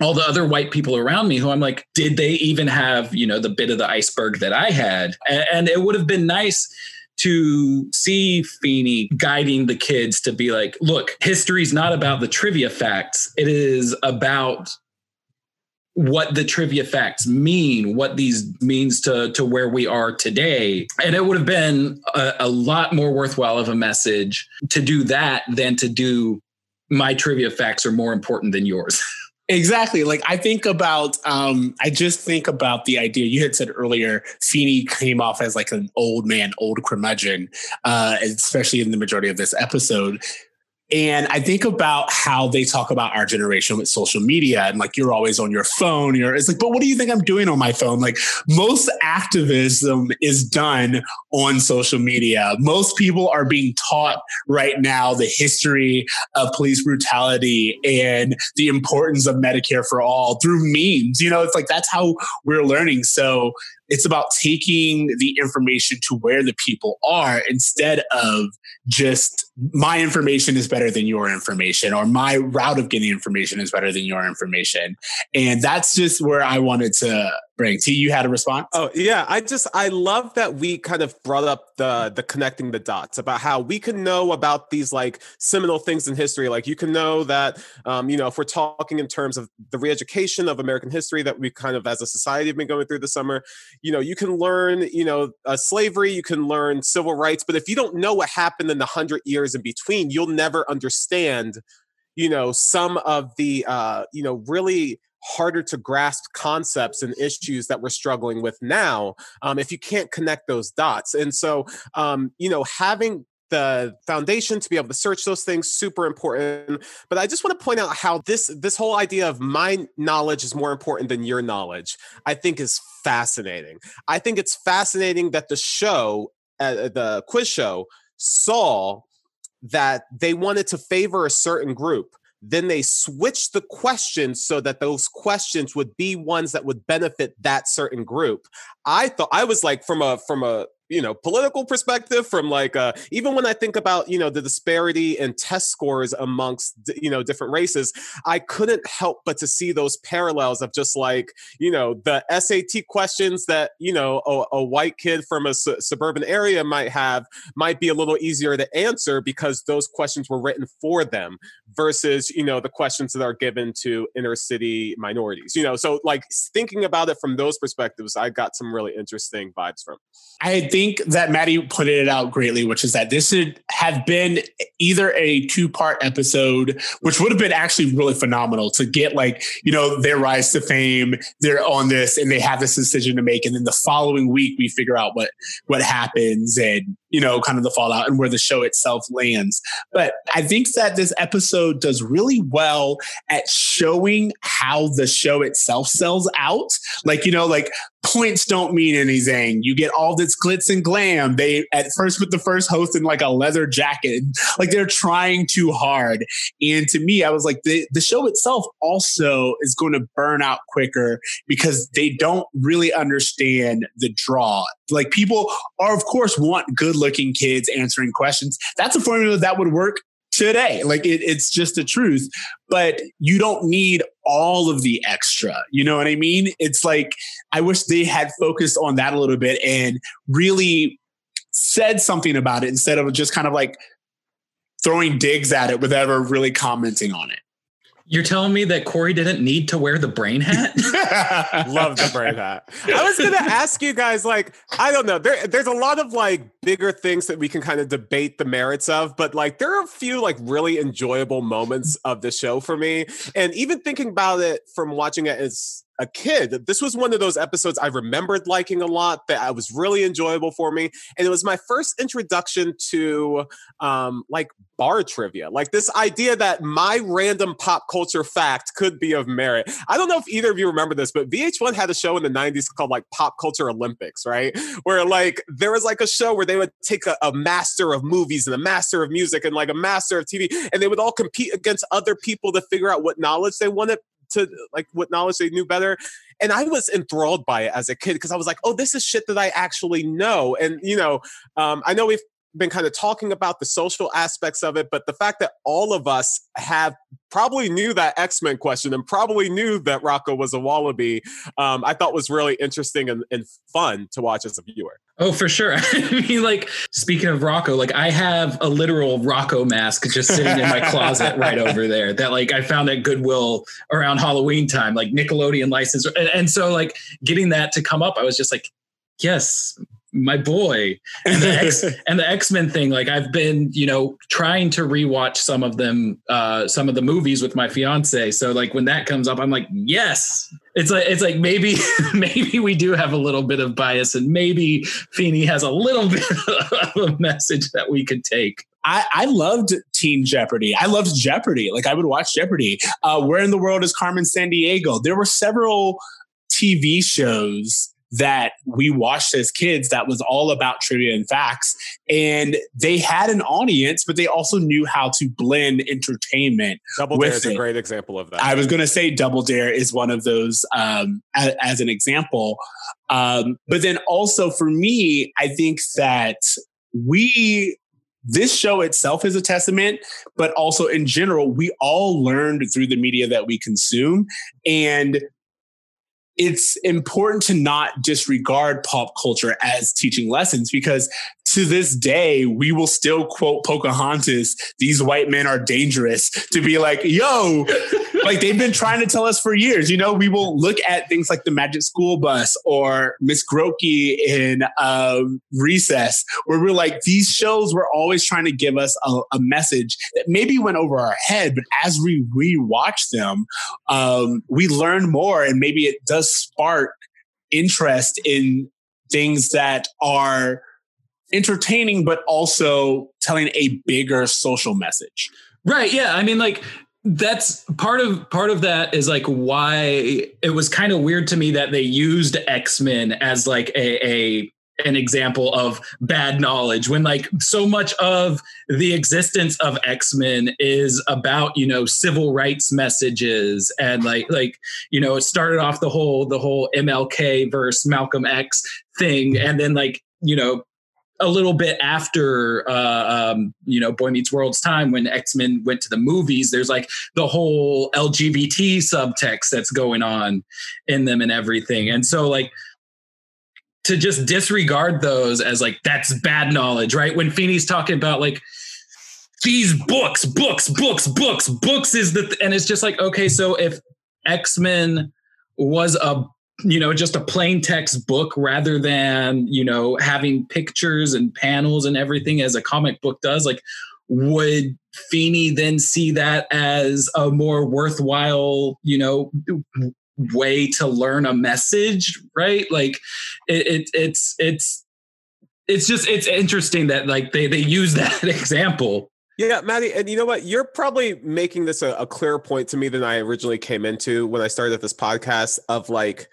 all the other white people around me who i'm like did they even have you know the bit of the iceberg that i had and, and it would have been nice to see Feeny guiding the kids to be like, look, history's not about the trivia facts. It is about what the trivia facts mean, what these means to to where we are today. And it would have been a, a lot more worthwhile of a message to do that than to do my trivia facts are more important than yours. [LAUGHS] Exactly. Like I think about, um, I just think about the idea you had said earlier. Feeny came off as like an old man, old curmudgeon, uh, especially in the majority of this episode. And I think about how they talk about our generation with social media and like you're always on your phone. You're it's like, but what do you think I'm doing on my phone? Like most activism is done on social media. Most people are being taught right now the history of police brutality and the importance of Medicare for all through memes. You know, it's like that's how we're learning. So it's about taking the information to where the people are instead of just my information is better than your information or my route of getting information is better than your information. And that's just where I wanted to bring. T, you had a response? Oh yeah, I just I love that we kind of brought up the the connecting the dots about how we can know about these like seminal things in history. Like you can know that um, you know if we're talking in terms of the re-education of American history that we kind of as a society have been going through this summer. You know, you can learn you know uh, slavery, you can learn civil rights, but if you don't know what happened in the hundred years in between, you'll never understand you know some of the uh, you know really harder to grasp concepts and issues that we're struggling with now um, if you can't connect those dots. And so um, you know having the foundation to be able to search those things super important. But i just want to point out how this this whole idea of my knowledge is more important than your knowledge i think is fascinating. I think it's fascinating that the show uh, the quiz show saw that they wanted to favor a certain group then they switched the questions so that those questions would be ones that would benefit that certain group. I thought i was like from a from a you know political perspective from like uh even when i think about you know the disparity in test scores amongst you know different races i couldn't help but to see those parallels of just like you know the sat questions that you know a, a white kid from a su- suburban area might have might be a little easier to answer because those questions were written for them versus you know the questions that are given to inner city minorities you know? So like thinking about it from those perspectives i got some really interesting vibes from. I think that Maddie pointed it out greatly, which is that this should have been either a two part episode, which would have been actually really phenomenal to get like, you know, their rise to fame, they're on this and they have this decision to make. And then the following week we figure out what what happens and, you know, kind of the fallout and where the show itself lands. But I think that this episode does really well at showing how the show itself sells out. Like, you know, like points don't mean anything. You get all this glitz and glam. They at first with the first host in like a leather jacket, [LAUGHS] like they're trying too hard. And to me, I was like, the, the show itself also is going to burn out quicker because they don't really understand the draw. Like people are, of course, want good looking kids answering questions. That's a formula that would work today. Like it, it's just the truth, but you don't need all of the extra. You know what I mean? It's like, I wish they had focused on that a little bit and really said something about it instead of just kind of like throwing digs at it without ever really commenting on You're telling me that Corey didn't need to wear the brain [LAUGHS] hat? [LAUGHS] Love the brain hat. I was gonna [LAUGHS] ask you guys, like, I don't know. There, there's a lot of like bigger things that we can kind of debate the merits of, but like there are a few like really enjoyable moments of the show for me. And even thinking about it from watching it as a kid, this was one of those episodes I remembered liking a lot that I was really enjoyable for me. And it was my first introduction to um like bar trivia. Like this idea that my random pop culture fact could be of merit. I don't know if either of you remember this, but VH1 had a show in the 90s called like Pop Culture Olympics, right? Where like there was like a show where they would take a, a master of movies and a master of music and like a master of TV, and they would all compete against other people to figure out what knowledge they wanted to like what knowledge they knew better. And I was enthralled by it as a kid because I was like, oh, this is shit that I actually know. And you know, um, I know we've been kind of talking about the social aspects of it, but the fact that all of us have probably knew that X Men question and probably knew that Rocko was a wallaby, um, I thought was really interesting and, and fun to watch as a viewer. Oh, for sure. [LAUGHS] I mean, like speaking of Rocko, like I have a literal Rocko mask just sitting in my closet right [LAUGHS] over there that like I found at Goodwill around Halloween time, like Nickelodeon license. And, and so like getting that to come up, I was just like, yes, my boy. And the X [LAUGHS] and the X-Men thing, like I've been, you know, trying to rewatch some of them, uh, some of the movies with my fiance. So like when that comes up, I'm like, yes. It's like it's like maybe [LAUGHS] maybe we do have a little bit of bias, and maybe Feeny has a little [LAUGHS] bit of a message that we could take. I, I loved Teen Jeopardy. I loved Jeopardy. Like I would watch Jeopardy. Uh, Where in the world is Carmen Sandiego? There were several TV shows that we watched as kids that was all about trivia and facts. And they had an audience, but they also knew how to blend entertainment. Double Dare is a great example of that. I was going to say Double Dare is one of those um, as, as an example. Um, but then also for me, I think that we, this show itself is a testament, but also in general, we all learned through the media that we consume. And it's important to not disregard pop culture as teaching lessons because to this day, we will still quote Pocahontas, these white men are dangerous, to be like, yo, like they've been trying to tell us for years. You know, we will look at things like the Magic School Bus or Miss Grotke in um, Recess, where we're like, these shows were always trying to give us a, a message that maybe went over our head, but as we rewatch them, um, we learn more, and maybe it does spark interest in things that are entertaining, but also telling a bigger social message. Right. Yeah. I mean, like that's part of part of that is like why it was kind of weird to me that they used X-Men as like a, a an example of bad knowledge when like so much of the existence of X-Men is about, you know, civil rights messages and like like, you know, it started off the whole the whole MLK versus Malcolm X thing and then like, you know, a little bit after uh, um, you know Boy Meets World's time when X Men went to the movies. There's like the whole LGBT subtext that's going on in them and everything, and so like to just disregard those as like that's bad knowledge, right? When Feeny's talking about like these books, books, books, books, books is the th- and it's just like okay, so if X Men was a you know just a plain text book rather than you know having pictures and panels and everything as a comic book does like would Feeny then see that as a more worthwhile you know way to learn a message right like it, it it's it's it's just it's interesting that like they they use [LAUGHS] that example Yeah, Maddie, and you know what? You're probably making this a, a clearer point to me than I originally came into when I started this podcast of like,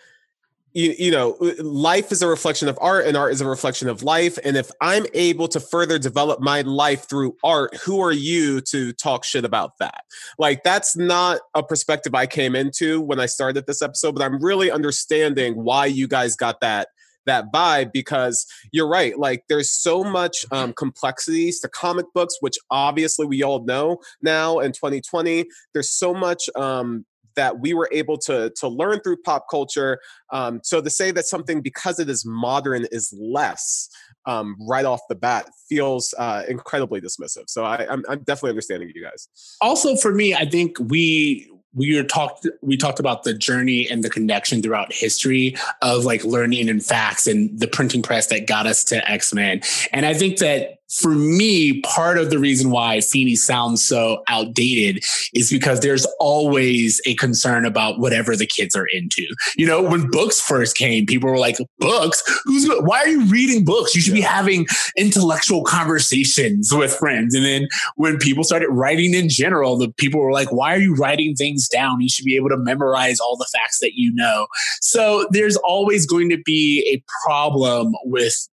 you, you know, life is a reflection of art and art is a reflection of life. And if I'm able to further develop my life through art, who are you to talk shit about that? Like, that's not a perspective I came into when I started this episode, but I'm really understanding why you guys got that that vibe because you're right like there's so much um, complexities to comic books which obviously we all know now in 2020 there's so much um, that we were able to to learn through pop culture um, so to say that something because it is modern is less um, right off the bat feels uh, incredibly dismissive. So I, I'm, I'm definitely understanding you guys. Also for me i think we we were talked we talked about the journey and the connection throughout history of like learning and facts and the printing press that got us to x-men. And i think that for me part of the reason why Feeny sounds so outdated is because there's always a concern about whatever the kids are into. You know when books first came people were like books? Who's why are you reading books? You should be having intellectual conversations with friends. And then when people started writing in general the people were like why are you writing things down? You should be able to memorize all the facts that you know. So there's always going to be a problem with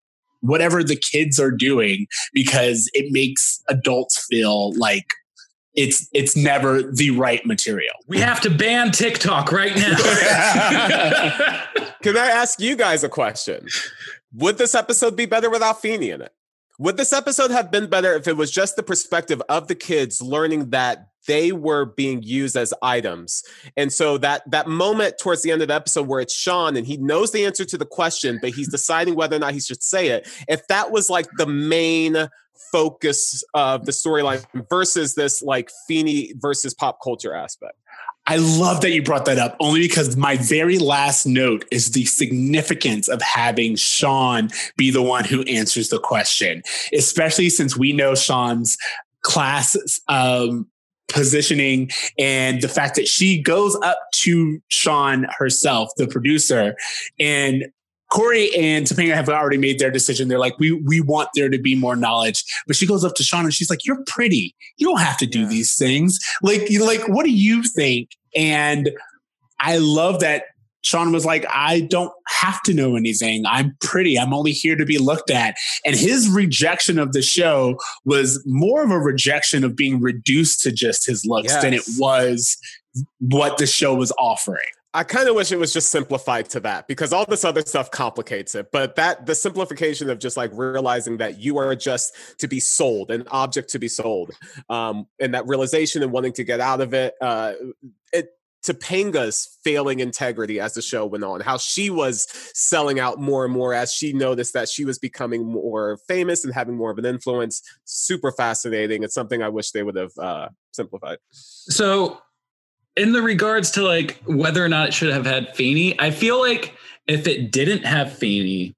whatever the kids are doing because it makes adults feel like it's it's never the right material we have to ban tiktok right now [LAUGHS] [LAUGHS] Can I ask you guys a question? Would this episode be better without Feeny in it? Would this episode have been better if it was just the perspective of the kids learning that they were being used as items? And so that that moment towards the end of the episode where it's Sean and he knows the answer to the question, but he's deciding whether or not he should say it. If that was like the main focus of the storyline versus this like Feeny versus pop culture aspect. I love that you brought that up only because my very last note is the significance of having Sean be the one who answers the question, especially since we know Sean's class um, positioning and the fact that she goes up to Sean herself, the producer, and Corey and Topanga have already made their decision. They're like, we we want there to be more knowledge. But she goes up to Sean and she's like, You're pretty. You don't have to do Yeah. these things. Like, you like, what do you think? And I love that Sean was like, I don't have to know anything. I'm pretty. I'm only here to be looked at. And his rejection of the show was more of a rejection of being reduced to just his looks than it was what the show was offering. I kind of wish it was just simplified to that because all this other stuff complicates it. But that the simplification of just like realizing that you are just to be sold, an object to be sold, um, and that realization and wanting to get out of it. Uh, it Topanga's failing integrity as the show went on, how she was selling out more and more as she noticed that she was becoming more famous and having more of an influence. Super fascinating. It's something I wish they would have uh, simplified. So, in the regards to like whether or not it should have had Feeny, I feel like if it didn't have Feeny,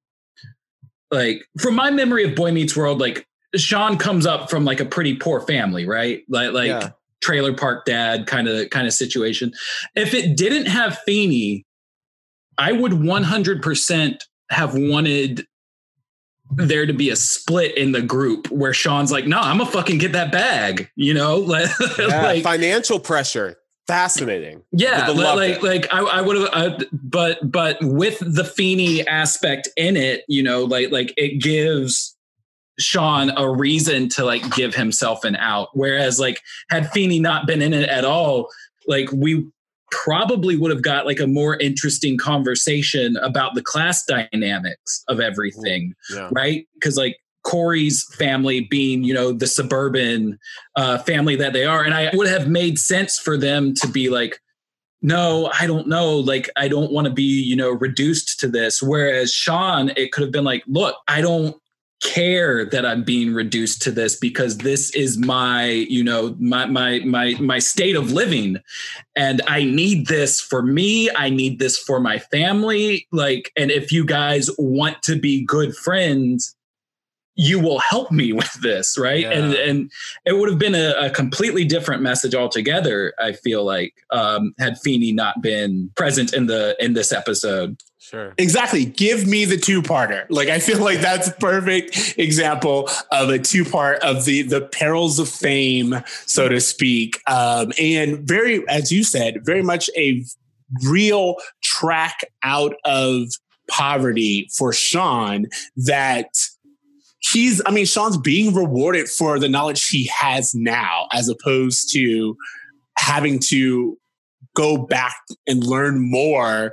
like from my memory of Boy Meets World, like Sean comes up from like a pretty poor family, right? Like like Yeah. trailer park dad kind of kind of situation. If it didn't have Feeny, I would 100% have wanted there to be a split in the group where Sean's like, no, I'm gonna fucking get that bag, you know? Like, [LAUGHS] Yeah, like financial pressure. Fascinating. yeah, Would've like like I, I would have, uh, but but with the Feeny aspect in it, you know, like like it gives Sean a reason to like give himself an out. Whereas like had Feeny not been in it at all, like we probably would have got like a more interesting conversation about the class dynamics of everything Yeah. right? Because like Corey's family being, you know, the suburban uh, family that they are. And I would have made sense for them to be like, no, I don't know. Like, I don't want to be, you know, reduced to this. Whereas Sean, it could have been like, look, I don't care that I'm being reduced to this because this is my, you know, my my my my state of living and I need this for me, I need this for my family like and if you guys want to be good friends you will help me [LAUGHS] with this right Yeah. and and it would have been a, a completely different message altogether i feel like um had Feeny not been present in the in this episode Sure. Exactly. Give me the two parter. Like I feel like that's a perfect example of a two part of the the perils of fame, so to speak. Um, and very, as you said, very much a real track out of poverty for Sean that he's I mean Sean's being rewarded for the knowledge he has now as opposed to having to go back and learn more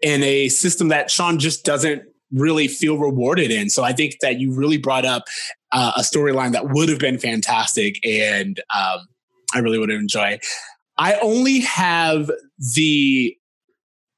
in a system that Sean just doesn't really feel rewarded in. So I think that you really brought up uh, a storyline that would have been fantastic and um, I really would have enjoyed. I only have the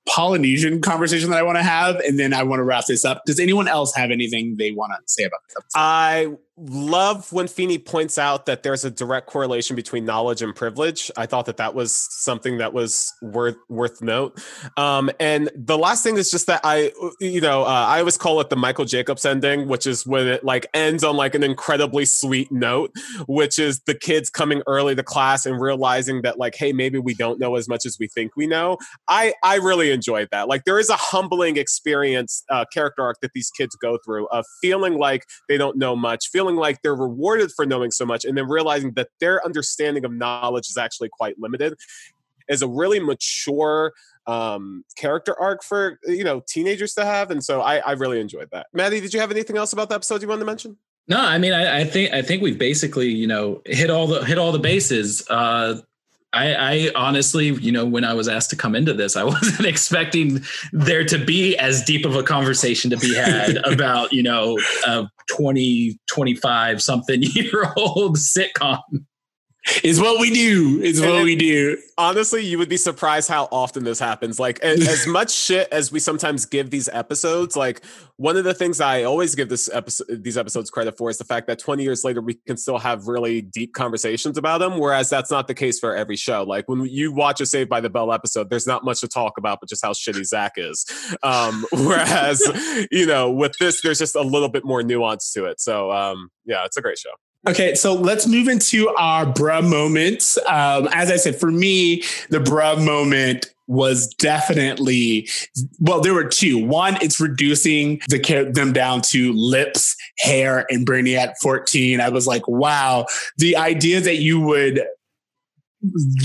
Polynesian conversation that I want to have, and then I want to wrap this up. Does anyone else have anything they want to say about this? episode? I love when Feeny points out that there's a direct correlation between knowledge and privilege. I thought that that was something that was worth worth note. Um, and the last thing is just that I, you know, uh, I always call it the Michael Jacobs ending, which is when it like ends on like an incredibly sweet note, which is the kids coming early to class and realizing that like, hey, maybe we don't know as much as we think we know. I I really enjoyed that. Like there is a humbling experience, uh, character arc that these kids go through of feeling like they don't know much, feeling like they're rewarded for knowing so much, and then realizing that their understanding of knowledge is actually quite limited. Is a really mature um, character arc for you know teenagers to have, and so I, I really enjoyed that. Maddie, did you have anything else about the episode you wanted to mention? No, I mean, I, I think I think we've basically, you know, hit all the hit all the bases. Uh, I, I honestly, you know, when I was asked to come into this, I [LAUGHS] wasn't expecting there to be as deep of a conversation to be had [LAUGHS] about, you know, a 20, 25 something [LAUGHS] year old sitcom. Is what we do. Is And what it- we do. honestly, you would be surprised how often this happens. Like as [LAUGHS] much shit as we sometimes give these episodes, like one of the things I always give this episode these episodes credit for is the fact that 20 years later we can still have really deep conversations about them. Whereas that's not the case for every show. Like when you watch a Saved by the Bell episode, there's not much to talk about, but just how shitty Zach is. Um, [LAUGHS] whereas you know with this, there's just a little bit more nuance to it. So um, yeah, it's a great show. Okay, so let's move into our bruh moments. Um, as I said, for me, the bruh moment was definitely well. There were two. One, it's reducing the them down to lips, hair, and Brittany at fourteen. I was like, wow, the idea that you would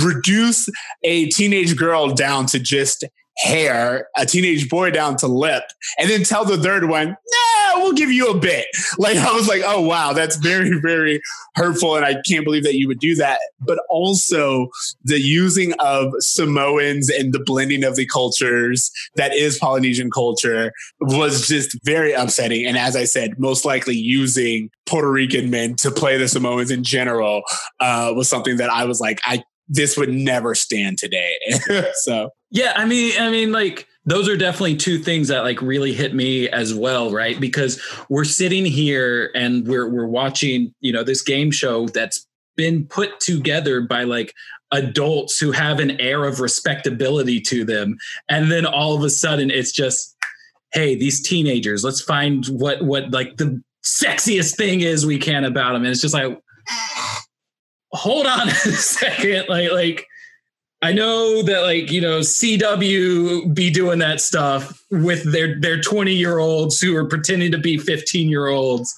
reduce a teenage girl down to just hair, a teenage boy down to lip, and then tell the third one, nah, we'll give you a bit. [LAUGHS] Like I was like, oh wow, that's very, very hurtful. And I can't believe that you would do that. But also the using of Samoans and the blending of the cultures that is Polynesian culture was just very upsetting. And as I said, most likely using Puerto Rican men to play the Samoans in general uh, was something that I was like, I this would never stand today. [LAUGHS] so Yeah, I mean, I mean, like those are definitely two things that like really hit me as well, right? Because we're sitting here and we're we're watching, you know, this game show that's been put together by like adults who have an air of respectability to them, and then all of a sudden it's just, hey, these teenagers, let's find what what like the sexiest thing is we can about them, and it's just like, hold on [LAUGHS] a second, like like. I know that like, you know, CW be doing that stuff with their their 20 year olds who are pretending to be 15 year olds.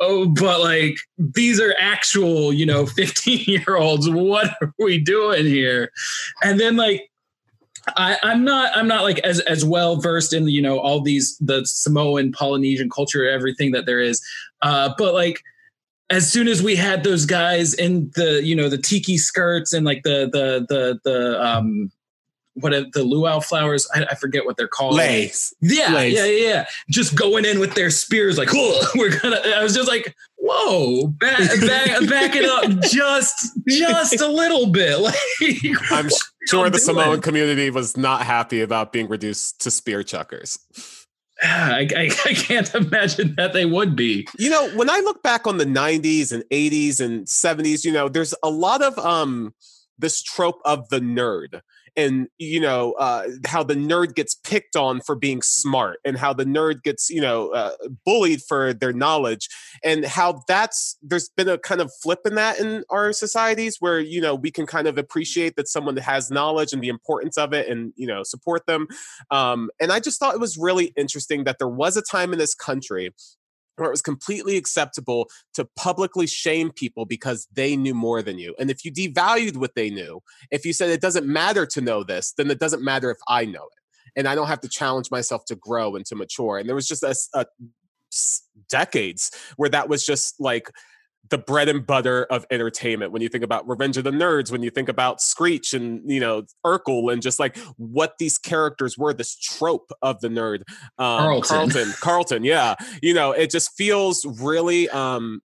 Oh, but like these are actual, you know, [LAUGHS] 15 year olds. What are we doing here? And then like I, I'm not I'm not like as as well versed in you know all these the Samoan Polynesian culture, everything that there is. Uh, but like as soon as we had those guys in the you know the tiki skirts and like the the the the um what are the luau flowers? I, I forget what they're called. Leis. Yeah, Leis. yeah, yeah. Just going in with their spears, like, "Whoa, [LAUGHS] we're gonna. I was just like, whoa, back, back, back it up [LAUGHS] just, just a little bit. [LAUGHS] Like, I'm sure the Samoan community was not happy about being reduced to spear chuckers. I, I, I can't imagine that they would be. You know, when I look back on the 90s and 80s and 70s, you know, there's a lot of um this trope of the nerd and you know uh, how the nerd gets picked on for being smart and how the nerd gets you know uh, bullied for their knowledge and how that's there's been a kind of flip in that in our societies where you know we can kind of appreciate that someone has knowledge and the importance of it and you know support them um, and i just thought it was really interesting that there was a time in this country where it was completely acceptable to publicly shame people because they knew more than you. And if you devalued what they knew, if you said it doesn't matter to know this, then it doesn't matter if I know it. And I don't have to challenge myself to grow and to mature. And there was just a decades where that was just like the bread and butter of entertainment. When you think about Revenge of the Nerds, when you think about Screech and you know Urkel, and just like what these characters were, this trope of the nerd, um, Carlton. Carlton, Carlton, yeah, you know, it just feels really um,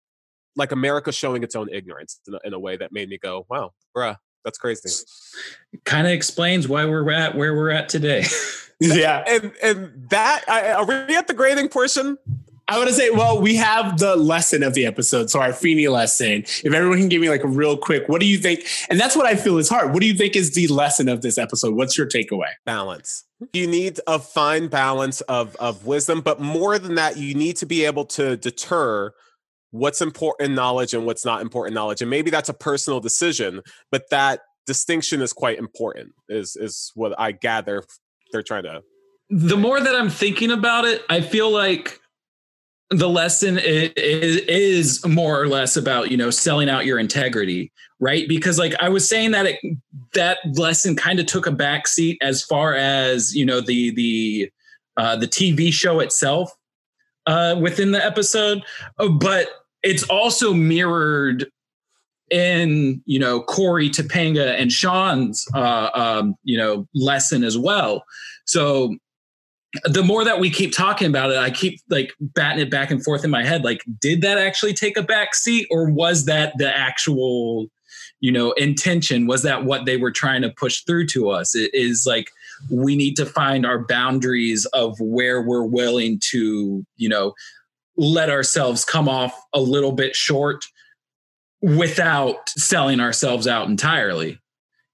like America showing its own ignorance in a, in a way that made me go, "Wow, bruh, that's crazy." Kind of explains why we're at where we're at today. [LAUGHS] Yeah. And and that I, are we at the grading portion? I want to say, well, we have the lesson of the episode. So our Feeny lesson. If everyone can give me like a real quick, what do you think? And that's what I feel is hard. What do you think is the lesson of this episode? What's your takeaway? balance. You need a fine balance of of wisdom, but more than that, you need to be able to deter what's important knowledge and what's not important knowledge. And maybe that's a personal decision, but that distinction is quite important. Is is what I gather they're trying to. the more that I'm thinking about it, I feel like the lesson is, is more or less about you know selling out your integrity, right? Because like I was saying that it, that lesson kind of took a backseat as far as you know the the uh, the TV show itself uh, within the episode, Uh, but it's also mirrored in you know Corey Topanga and Sean's uh, um, you know lesson as well. So the more that we keep talking about it, I keep like batting it back and forth in my head. Like, did that actually take a back seat, or was that the actual, you know, intention? Was that what they were trying to push through to us? It is like we need to find our boundaries of where we're willing to, you know, let ourselves come off a little bit short without selling ourselves out entirely.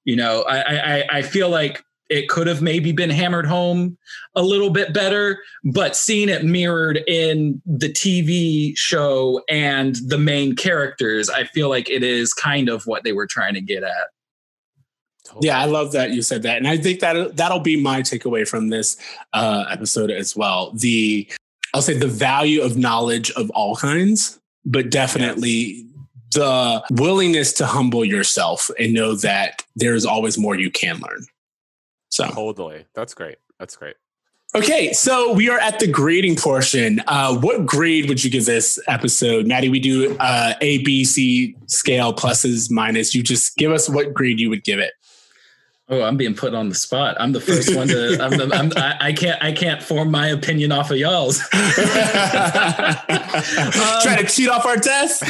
You know, I I, I feel like it could have maybe been hammered home a little bit better, but seeing it mirrored in the TV show and the main characters, I feel like it is kind of what they were trying to get at. Yeah, I love that you said that, and I think that that'll be my takeaway from this uh, episode as well. The I'll say the value of knowledge of all kinds, but definitely the willingness to humble yourself and know that there's always more you can learn. So Totally, that's great. That's great. Okay, so we are at the grading portion. Uh, what grade would you give this episode, Maddie? We do uh, A, B, C scale, pluses, minus. You just give us what grade you would give it. Oh, I'm being put on the spot. I'm the first one to. I'm the, I'm, I, I can't. I can't form my opinion off of y'all's. [LAUGHS] Try to cheat off our test.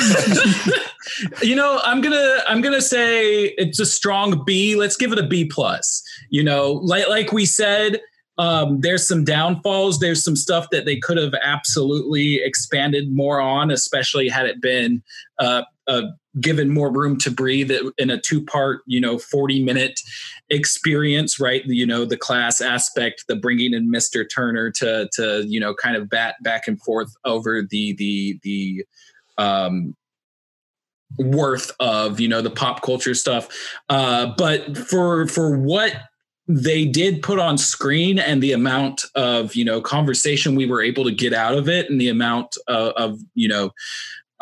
[LAUGHS] you know, I'm gonna I'm gonna say it's a strong B. Let's give it a B plus. You know, like like we said, um, there's some downfalls. There's some stuff that they could have absolutely expanded more on, especially had it been uh, uh, given more room to breathe in a two part, you know, 40 minute experience, right? You know, the class aspect, the bringing in Mr. Turner to to you know kind of bat back and forth over the the the um worth of you know the pop culture stuff uh but for for what they did put on screen and the amount of you know conversation we were able to get out of it and the amount of, of you know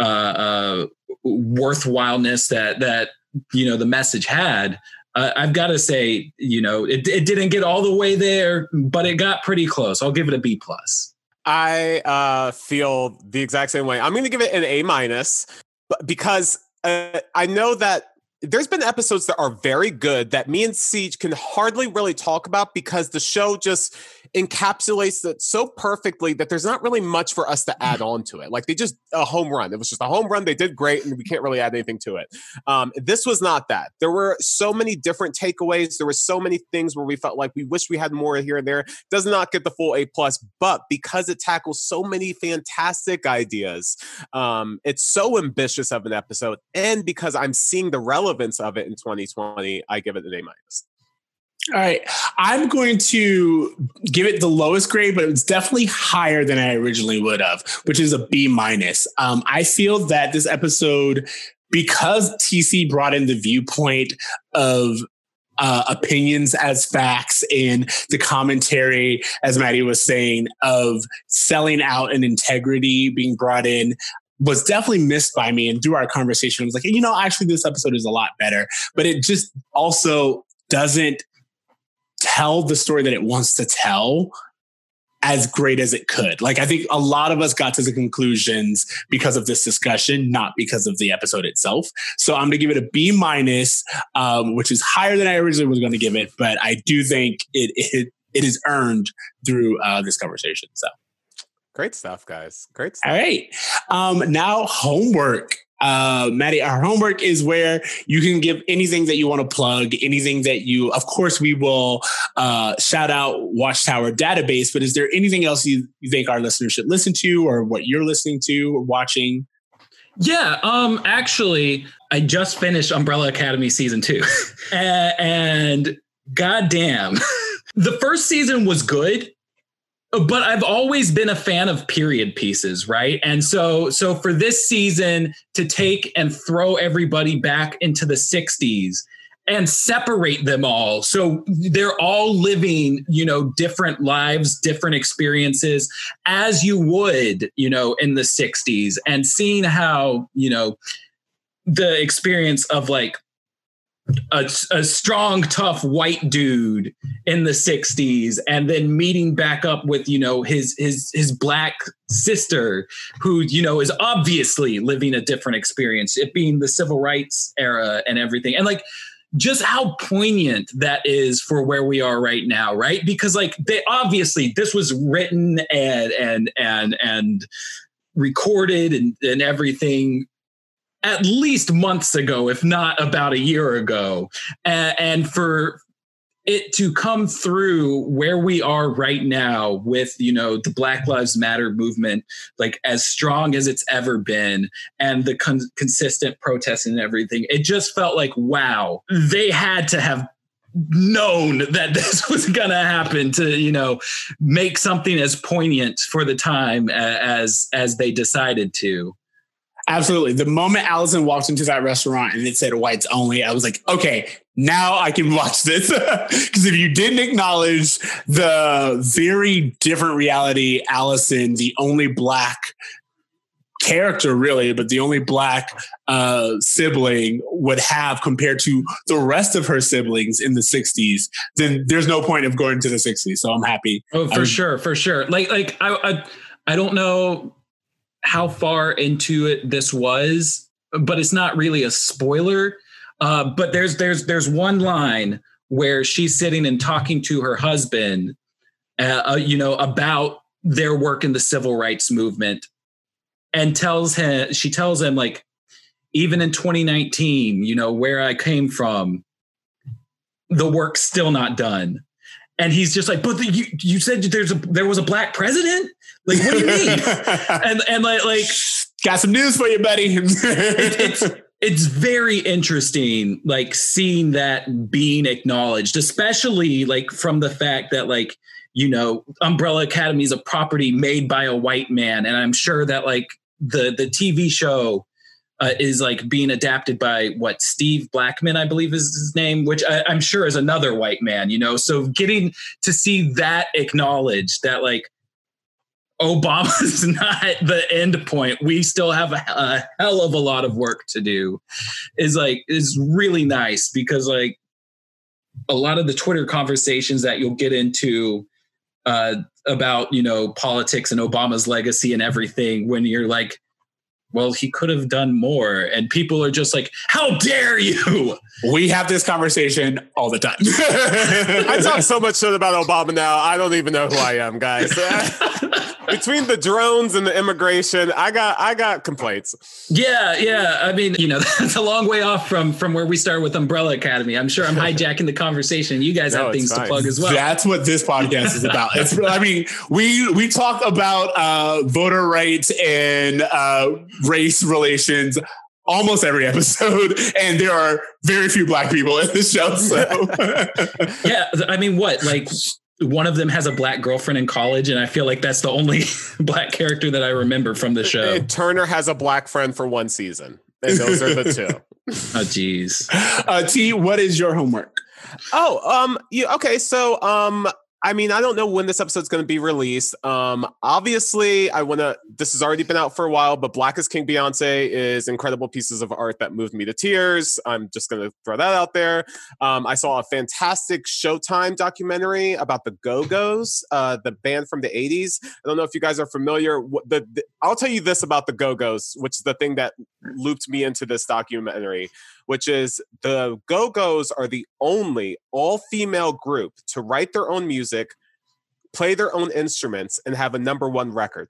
uh, uh worthwhileness that that you know the message had uh, i've got to say you know it, it didn't get all the way there but it got pretty close i'll give it a b plus I uh, feel the exact same way. I'm going to give it an A minus, because uh, I know that there's been episodes that are very good that me and Siege can hardly really talk about because the show just encapsulates it so perfectly that there's not really much for us to add on to it. Like they just a home run. It was just a home run. They did great, and we can't really add anything to it. Um, this was not that. There were so many different takeaways. There were so many things where we felt like we wish we had more here and there. Does not get the full A plus, but because it tackles so many fantastic ideas, um, it's so ambitious of an episode, and because I'm seeing the relevance of it in 2020, I give it an A minus. All right. I'm going to give it the lowest grade, but it's definitely higher than I originally would have, which is a B minus. Um, I feel that this episode, because TC brought in the viewpoint of uh, opinions as facts and the commentary, as Maddie was saying, of selling out and integrity being brought in was definitely missed by me. And through our conversation, I was like, you know, actually, this episode is a lot better. But it just also doesn't tell the story that it wants to tell as great as it could. Like I think a lot of us got to the conclusions because of this discussion, not because of the episode itself. So I'm going to give it a B minus, um, which is higher than I originally was going to give it, but I do think it it, it is earned through uh, this conversation. So. Great stuff, guys. Great stuff. All right. Um, now homework. Uh, Maddie, our homework is where you can give anything that you want to plug, anything that you, of course, we will uh, shout out Watchtower database, but is there anything else you, you think our listeners should listen to or what you're listening to or watching? Yeah, um, actually, I just finished Umbrella Academy season two, [LAUGHS] A- and goddamn, [LAUGHS] the first season was good, but I've always been a fan of period pieces, right? And so, so for this season to take and throw everybody back into the '60s and separate them all, so they're all living, you know, different lives, different experiences, as you would, you know, in the '60s, and seeing how, you know, the experience of like a, a strong, tough white dude in the '60s, and then meeting back up with you know his his his black sister, who you know is obviously living a different experience, it being the civil rights era and everything, and like just how poignant that is for where we are right now, right? Because like they obviously this was written and and and and recorded and, and everything at least months ago, if not about a year ago. A- and for it to come through where we are right now with you know the black lives matter movement like as strong as it's ever been and the con- consistent protests and everything it just felt like wow they had to have known that [LAUGHS] this was going to happen to you know make something as poignant for the time as as they decided to Absolutely. The moment Allison walked into that restaurant and it said whites only, I was like, okay, now I can watch this. [LAUGHS] Because if you didn't acknowledge the very different reality, Allison, the only black character really, but the only black uh, sibling would have compared to the rest of her siblings in the 60s, then there's no point of going to the 60s. So I'm happy. Oh, for Um, sure, for sure. Like, like I, I, I don't know how far into it this was, but it's not really a spoiler. Uh, but there's there's there's one line where she's sitting and talking to her husband, uh, uh, you know, about their work in the civil rights movement, and tells him she tells him like, even in 2019, you know, where I came from, the work's still not done and he's just like, but the, you you said there's a there was a black president. Like, what do you mean? [LAUGHS] and and like like Got some news for you, buddy. [LAUGHS] it's it's very interesting, like seeing that being acknowledged, especially like from the fact that like you know Umbrella Academy is a property made by a white man, and I'm sure that like the the TV show uh, is like being adapted by what Steve Blackman, I believe is his name, which I, I'm sure is another white man, you know. So getting to see that acknowledged, that like Obama's [LAUGHS] not the end point. We still have a, a hell of a lot of work to do. Is like is really nice because like a lot of the Twitter conversations that you'll get into uh, about you know politics and Obama's legacy and everything when you're like well, he could have done more. And people are just like, how dare you? We have this conversation all the time. [LAUGHS] I talk so much shit about Obama now. I don't even know who I am, guys. [LAUGHS] Between the drones and the immigration, I got I got complaints. Yeah, yeah. I mean, you know, [LAUGHS] that's a long way off from from where we start with Umbrella Academy. I'm sure I'm [LAUGHS] hijacking the conversation. You guys No, have it's things to plug as well. That's what this podcast is about. It's, I mean, we we talk about uh, voter rights and uh, race relations almost every episode, [LAUGHS] and there are very few black people in this show. So yeah, I mean, what like one of them has a black girlfriend in college, and I feel like that's the only [LAUGHS] black character that I remember from the show. And Turner has a black friend for one season. And those are the two. [LAUGHS] [LAUGHS] Oh, geez. uh, T, what is your homework? Oh, um, you okay? So, um, I mean, I don't know when this episode's going to be released. Um, obviously, I want to. This has already been out for a while, but Black is King Beyonce is incredible pieces of art that moved me to tears. I'm just going to throw that out there. Um, I saw a fantastic Showtime documentary about the Go Go's, uh, the band from the '80s. I don't know if you guys are familiar. The, the I'll tell you this about the Go Go's, which is the thing that looped me into this documentary which is the Go Go's are the only all female group to write their own music, play their own instruments, and have a number one record.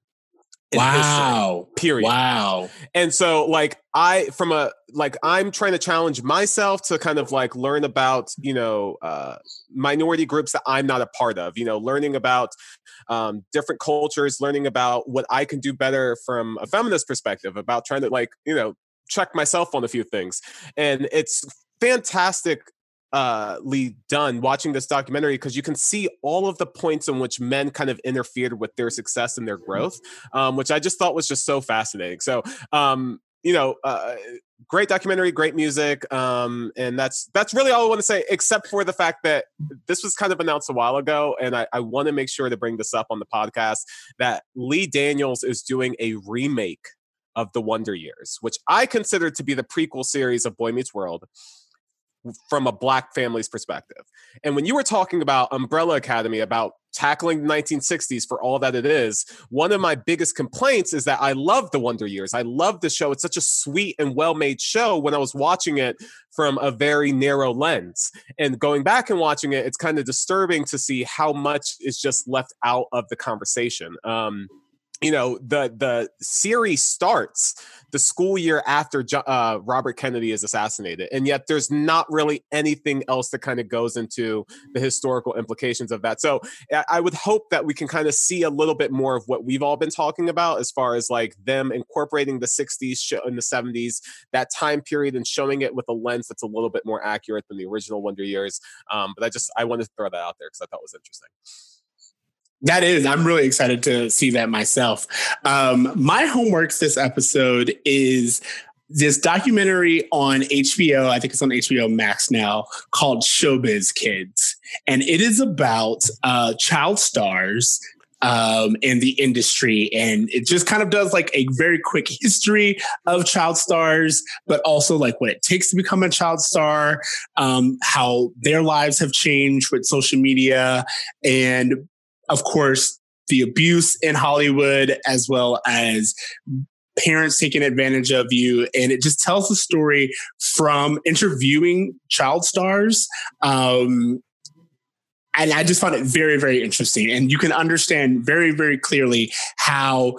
in history, Wow. period. Wow. And so, like, I, from a, like, I'm trying to challenge myself to kind of like learn about, you know, uh, minority groups that I'm not a part of, you know, learning about um, different cultures, learning about what I can do better from a feminist perspective, about trying to, like, you know, check myself on a few things. And it's fantastic uh done watching this documentary because you can see all of the points in which men kind of interfered with their success and their growth um which i just thought was just so fascinating so um you know uh great documentary great music um and that's that's really all i want to say except for the fact that this was kind of announced a while ago and i, I want to make sure to bring this up on the podcast that lee daniels is doing a remake of the wonder years which i consider to be the prequel series of boy meets world from a black family's perspective. And when you were talking about Umbrella Academy, about tackling the 1960s for all that it is, one of my biggest complaints is that I love the Wonder Years. I love the show. It's such a sweet and well made show when I was watching it from a very narrow lens. And going back and watching it, it's kind of disturbing to see how much is just left out of the conversation. Um, you know the the series starts the school year after uh, Robert Kennedy is assassinated, and yet there's not really anything else that kind of goes into the historical implications of that. So I- would hope that we can kind of see a little bit more of what we've all been talking about, as far as like them incorporating the '60s show in the '70s, that time period, and showing it with a lens that's a little bit more accurate than the original Wonder Years. Um, but I just I wanted to throw that out there because I thought it was interesting. That is, I'm really excited to see that myself. Um, my homeworks this episode is this documentary on HBO. I think it's on HBO Max now called Showbiz Kids. And it is about uh, child stars um, in the industry. And it just kind of does like a very quick history of child stars, but also like what it takes to become a child star, um, how their lives have changed with social media, and of course, the abuse in Hollywood, as well as parents taking advantage of you. And it just tells the story from interviewing child stars. Um, and I just found it very, very interesting. And you can understand very, very clearly how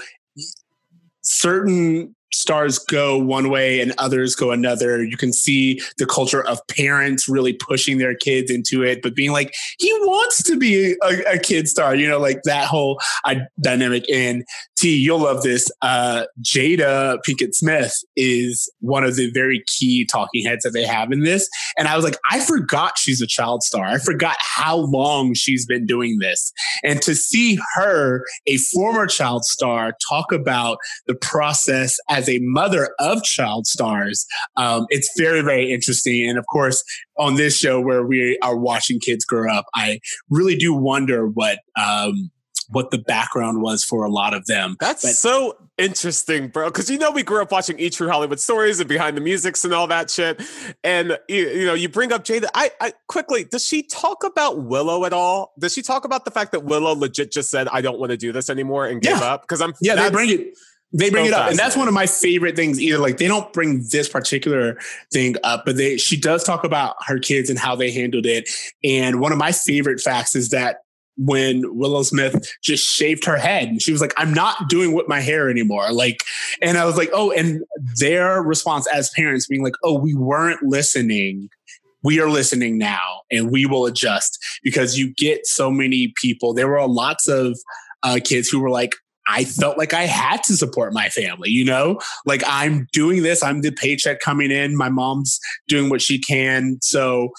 certain stars go one way and others go another. You can see the culture of parents really pushing their kids into it, but being like, he wants to be a, a kid star, you know, like that whole uh, dynamic. And You'll love this. Uh, Jada Pinkett Smith is one of the very key talking heads that they have in this. And I was like, I forgot she's a child star. I forgot how long she's been doing this. And to see her, a former child star, talk about the process as a mother of child stars, um, it's very, very interesting. And of course, on this show where we are watching kids grow up, I really do wonder what um, what the background was for a lot of them. That's But- so interesting, bro. Because you know we grew up watching E True Hollywood Stories and Behind the Musics and all that shit. And you, you know, you bring up Jada. I, I quickly does she talk about Willow at all? Does she talk about the fact that Willow legit just said, "I don't want to do this anymore" and gave Yeah. up? Because I'm Yeah, they bring it. They bring So it up, and that's one of my favorite things. Either like they don't bring this particular thing up, but they she does talk about her kids and how they handled it. And one of my favorite facts is that when Willow Smith just shaved her head, and she was like, "I'm not doing with my hair anymore." Like, and I was like, "Oh," and their response as parents being like, "Oh, we weren't listening." We are listening now and we will adjust because you get so many people. There were lots of uh, kids who were like, I felt like I had to support my family, you know? Like I'm doing this, I'm the paycheck coming in, my mom's doing what she can. So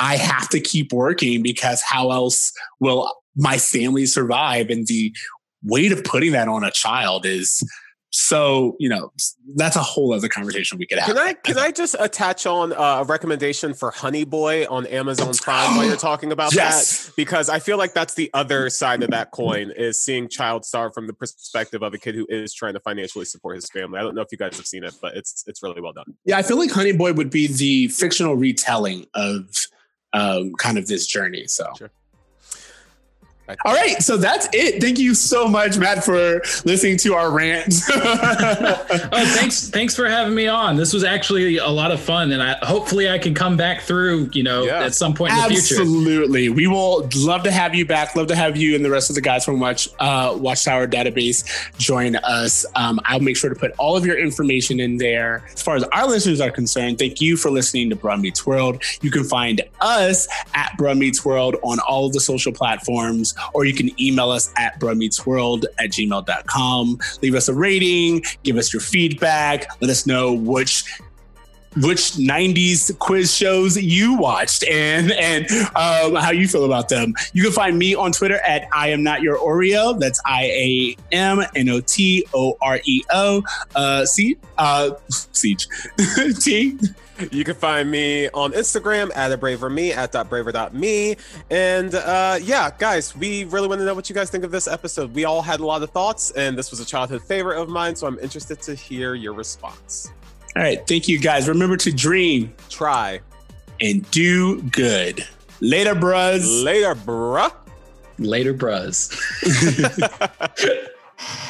I have to keep working because how else will my family survive? And the weight of putting that on a child is so, you know, that's a whole other conversation we could have. Can I can [LAUGHS] I just attach on a recommendation for Honey Boy on Amazon Prime while you're [GASPS] talking about Yes. that? Because I feel like that's the other side of that coin is seeing child star from the perspective of a kid who is trying to financially support his family. I don't know if you guys have seen it, but it's it's really well done. Yeah, I feel like Honey Boy would be the fictional retelling of um, kind of this journey. So, Sure. [LAUGHS] all right, so that's it. Thank you so much, Matt, for listening to our rant. [LAUGHS] Oh, thanks, thanks for having me on. This was actually a lot of fun, and I hopefully I can come back through. You know, Yeah. at some point in the future. Absolutely, we will love to have you back. Love to have you and the rest of the guys from Watch uh, Watchtower Database join us. Um, I'll make sure to put all of your information in there. As far as our listeners are concerned, thank you for listening to Bruh Meets World. You can find us at Bruh Meets World on all of the social platforms, or you can email us at bruhmeetsworld at gmail.com. Leave us a rating, give us your feedback, let us know which which 90s quiz shows you watched and and um, how you feel about them. You can find me on Twitter at I am not your Oreo. That's I A M N O T O R E O. Uh, see, uh, siege. [LAUGHS] T. You can find me on Instagram at a braver me at dot braver dot me. And uh, yeah, guys, we really want to know what you guys think of this episode. We all had a lot of thoughts, and this was a childhood favorite of mine, so I'm interested to hear your response. All right, thank you guys. Remember to dream Try and do good. Later, bruz. later, bruh. Later, bruz. [LAUGHS] [LAUGHS]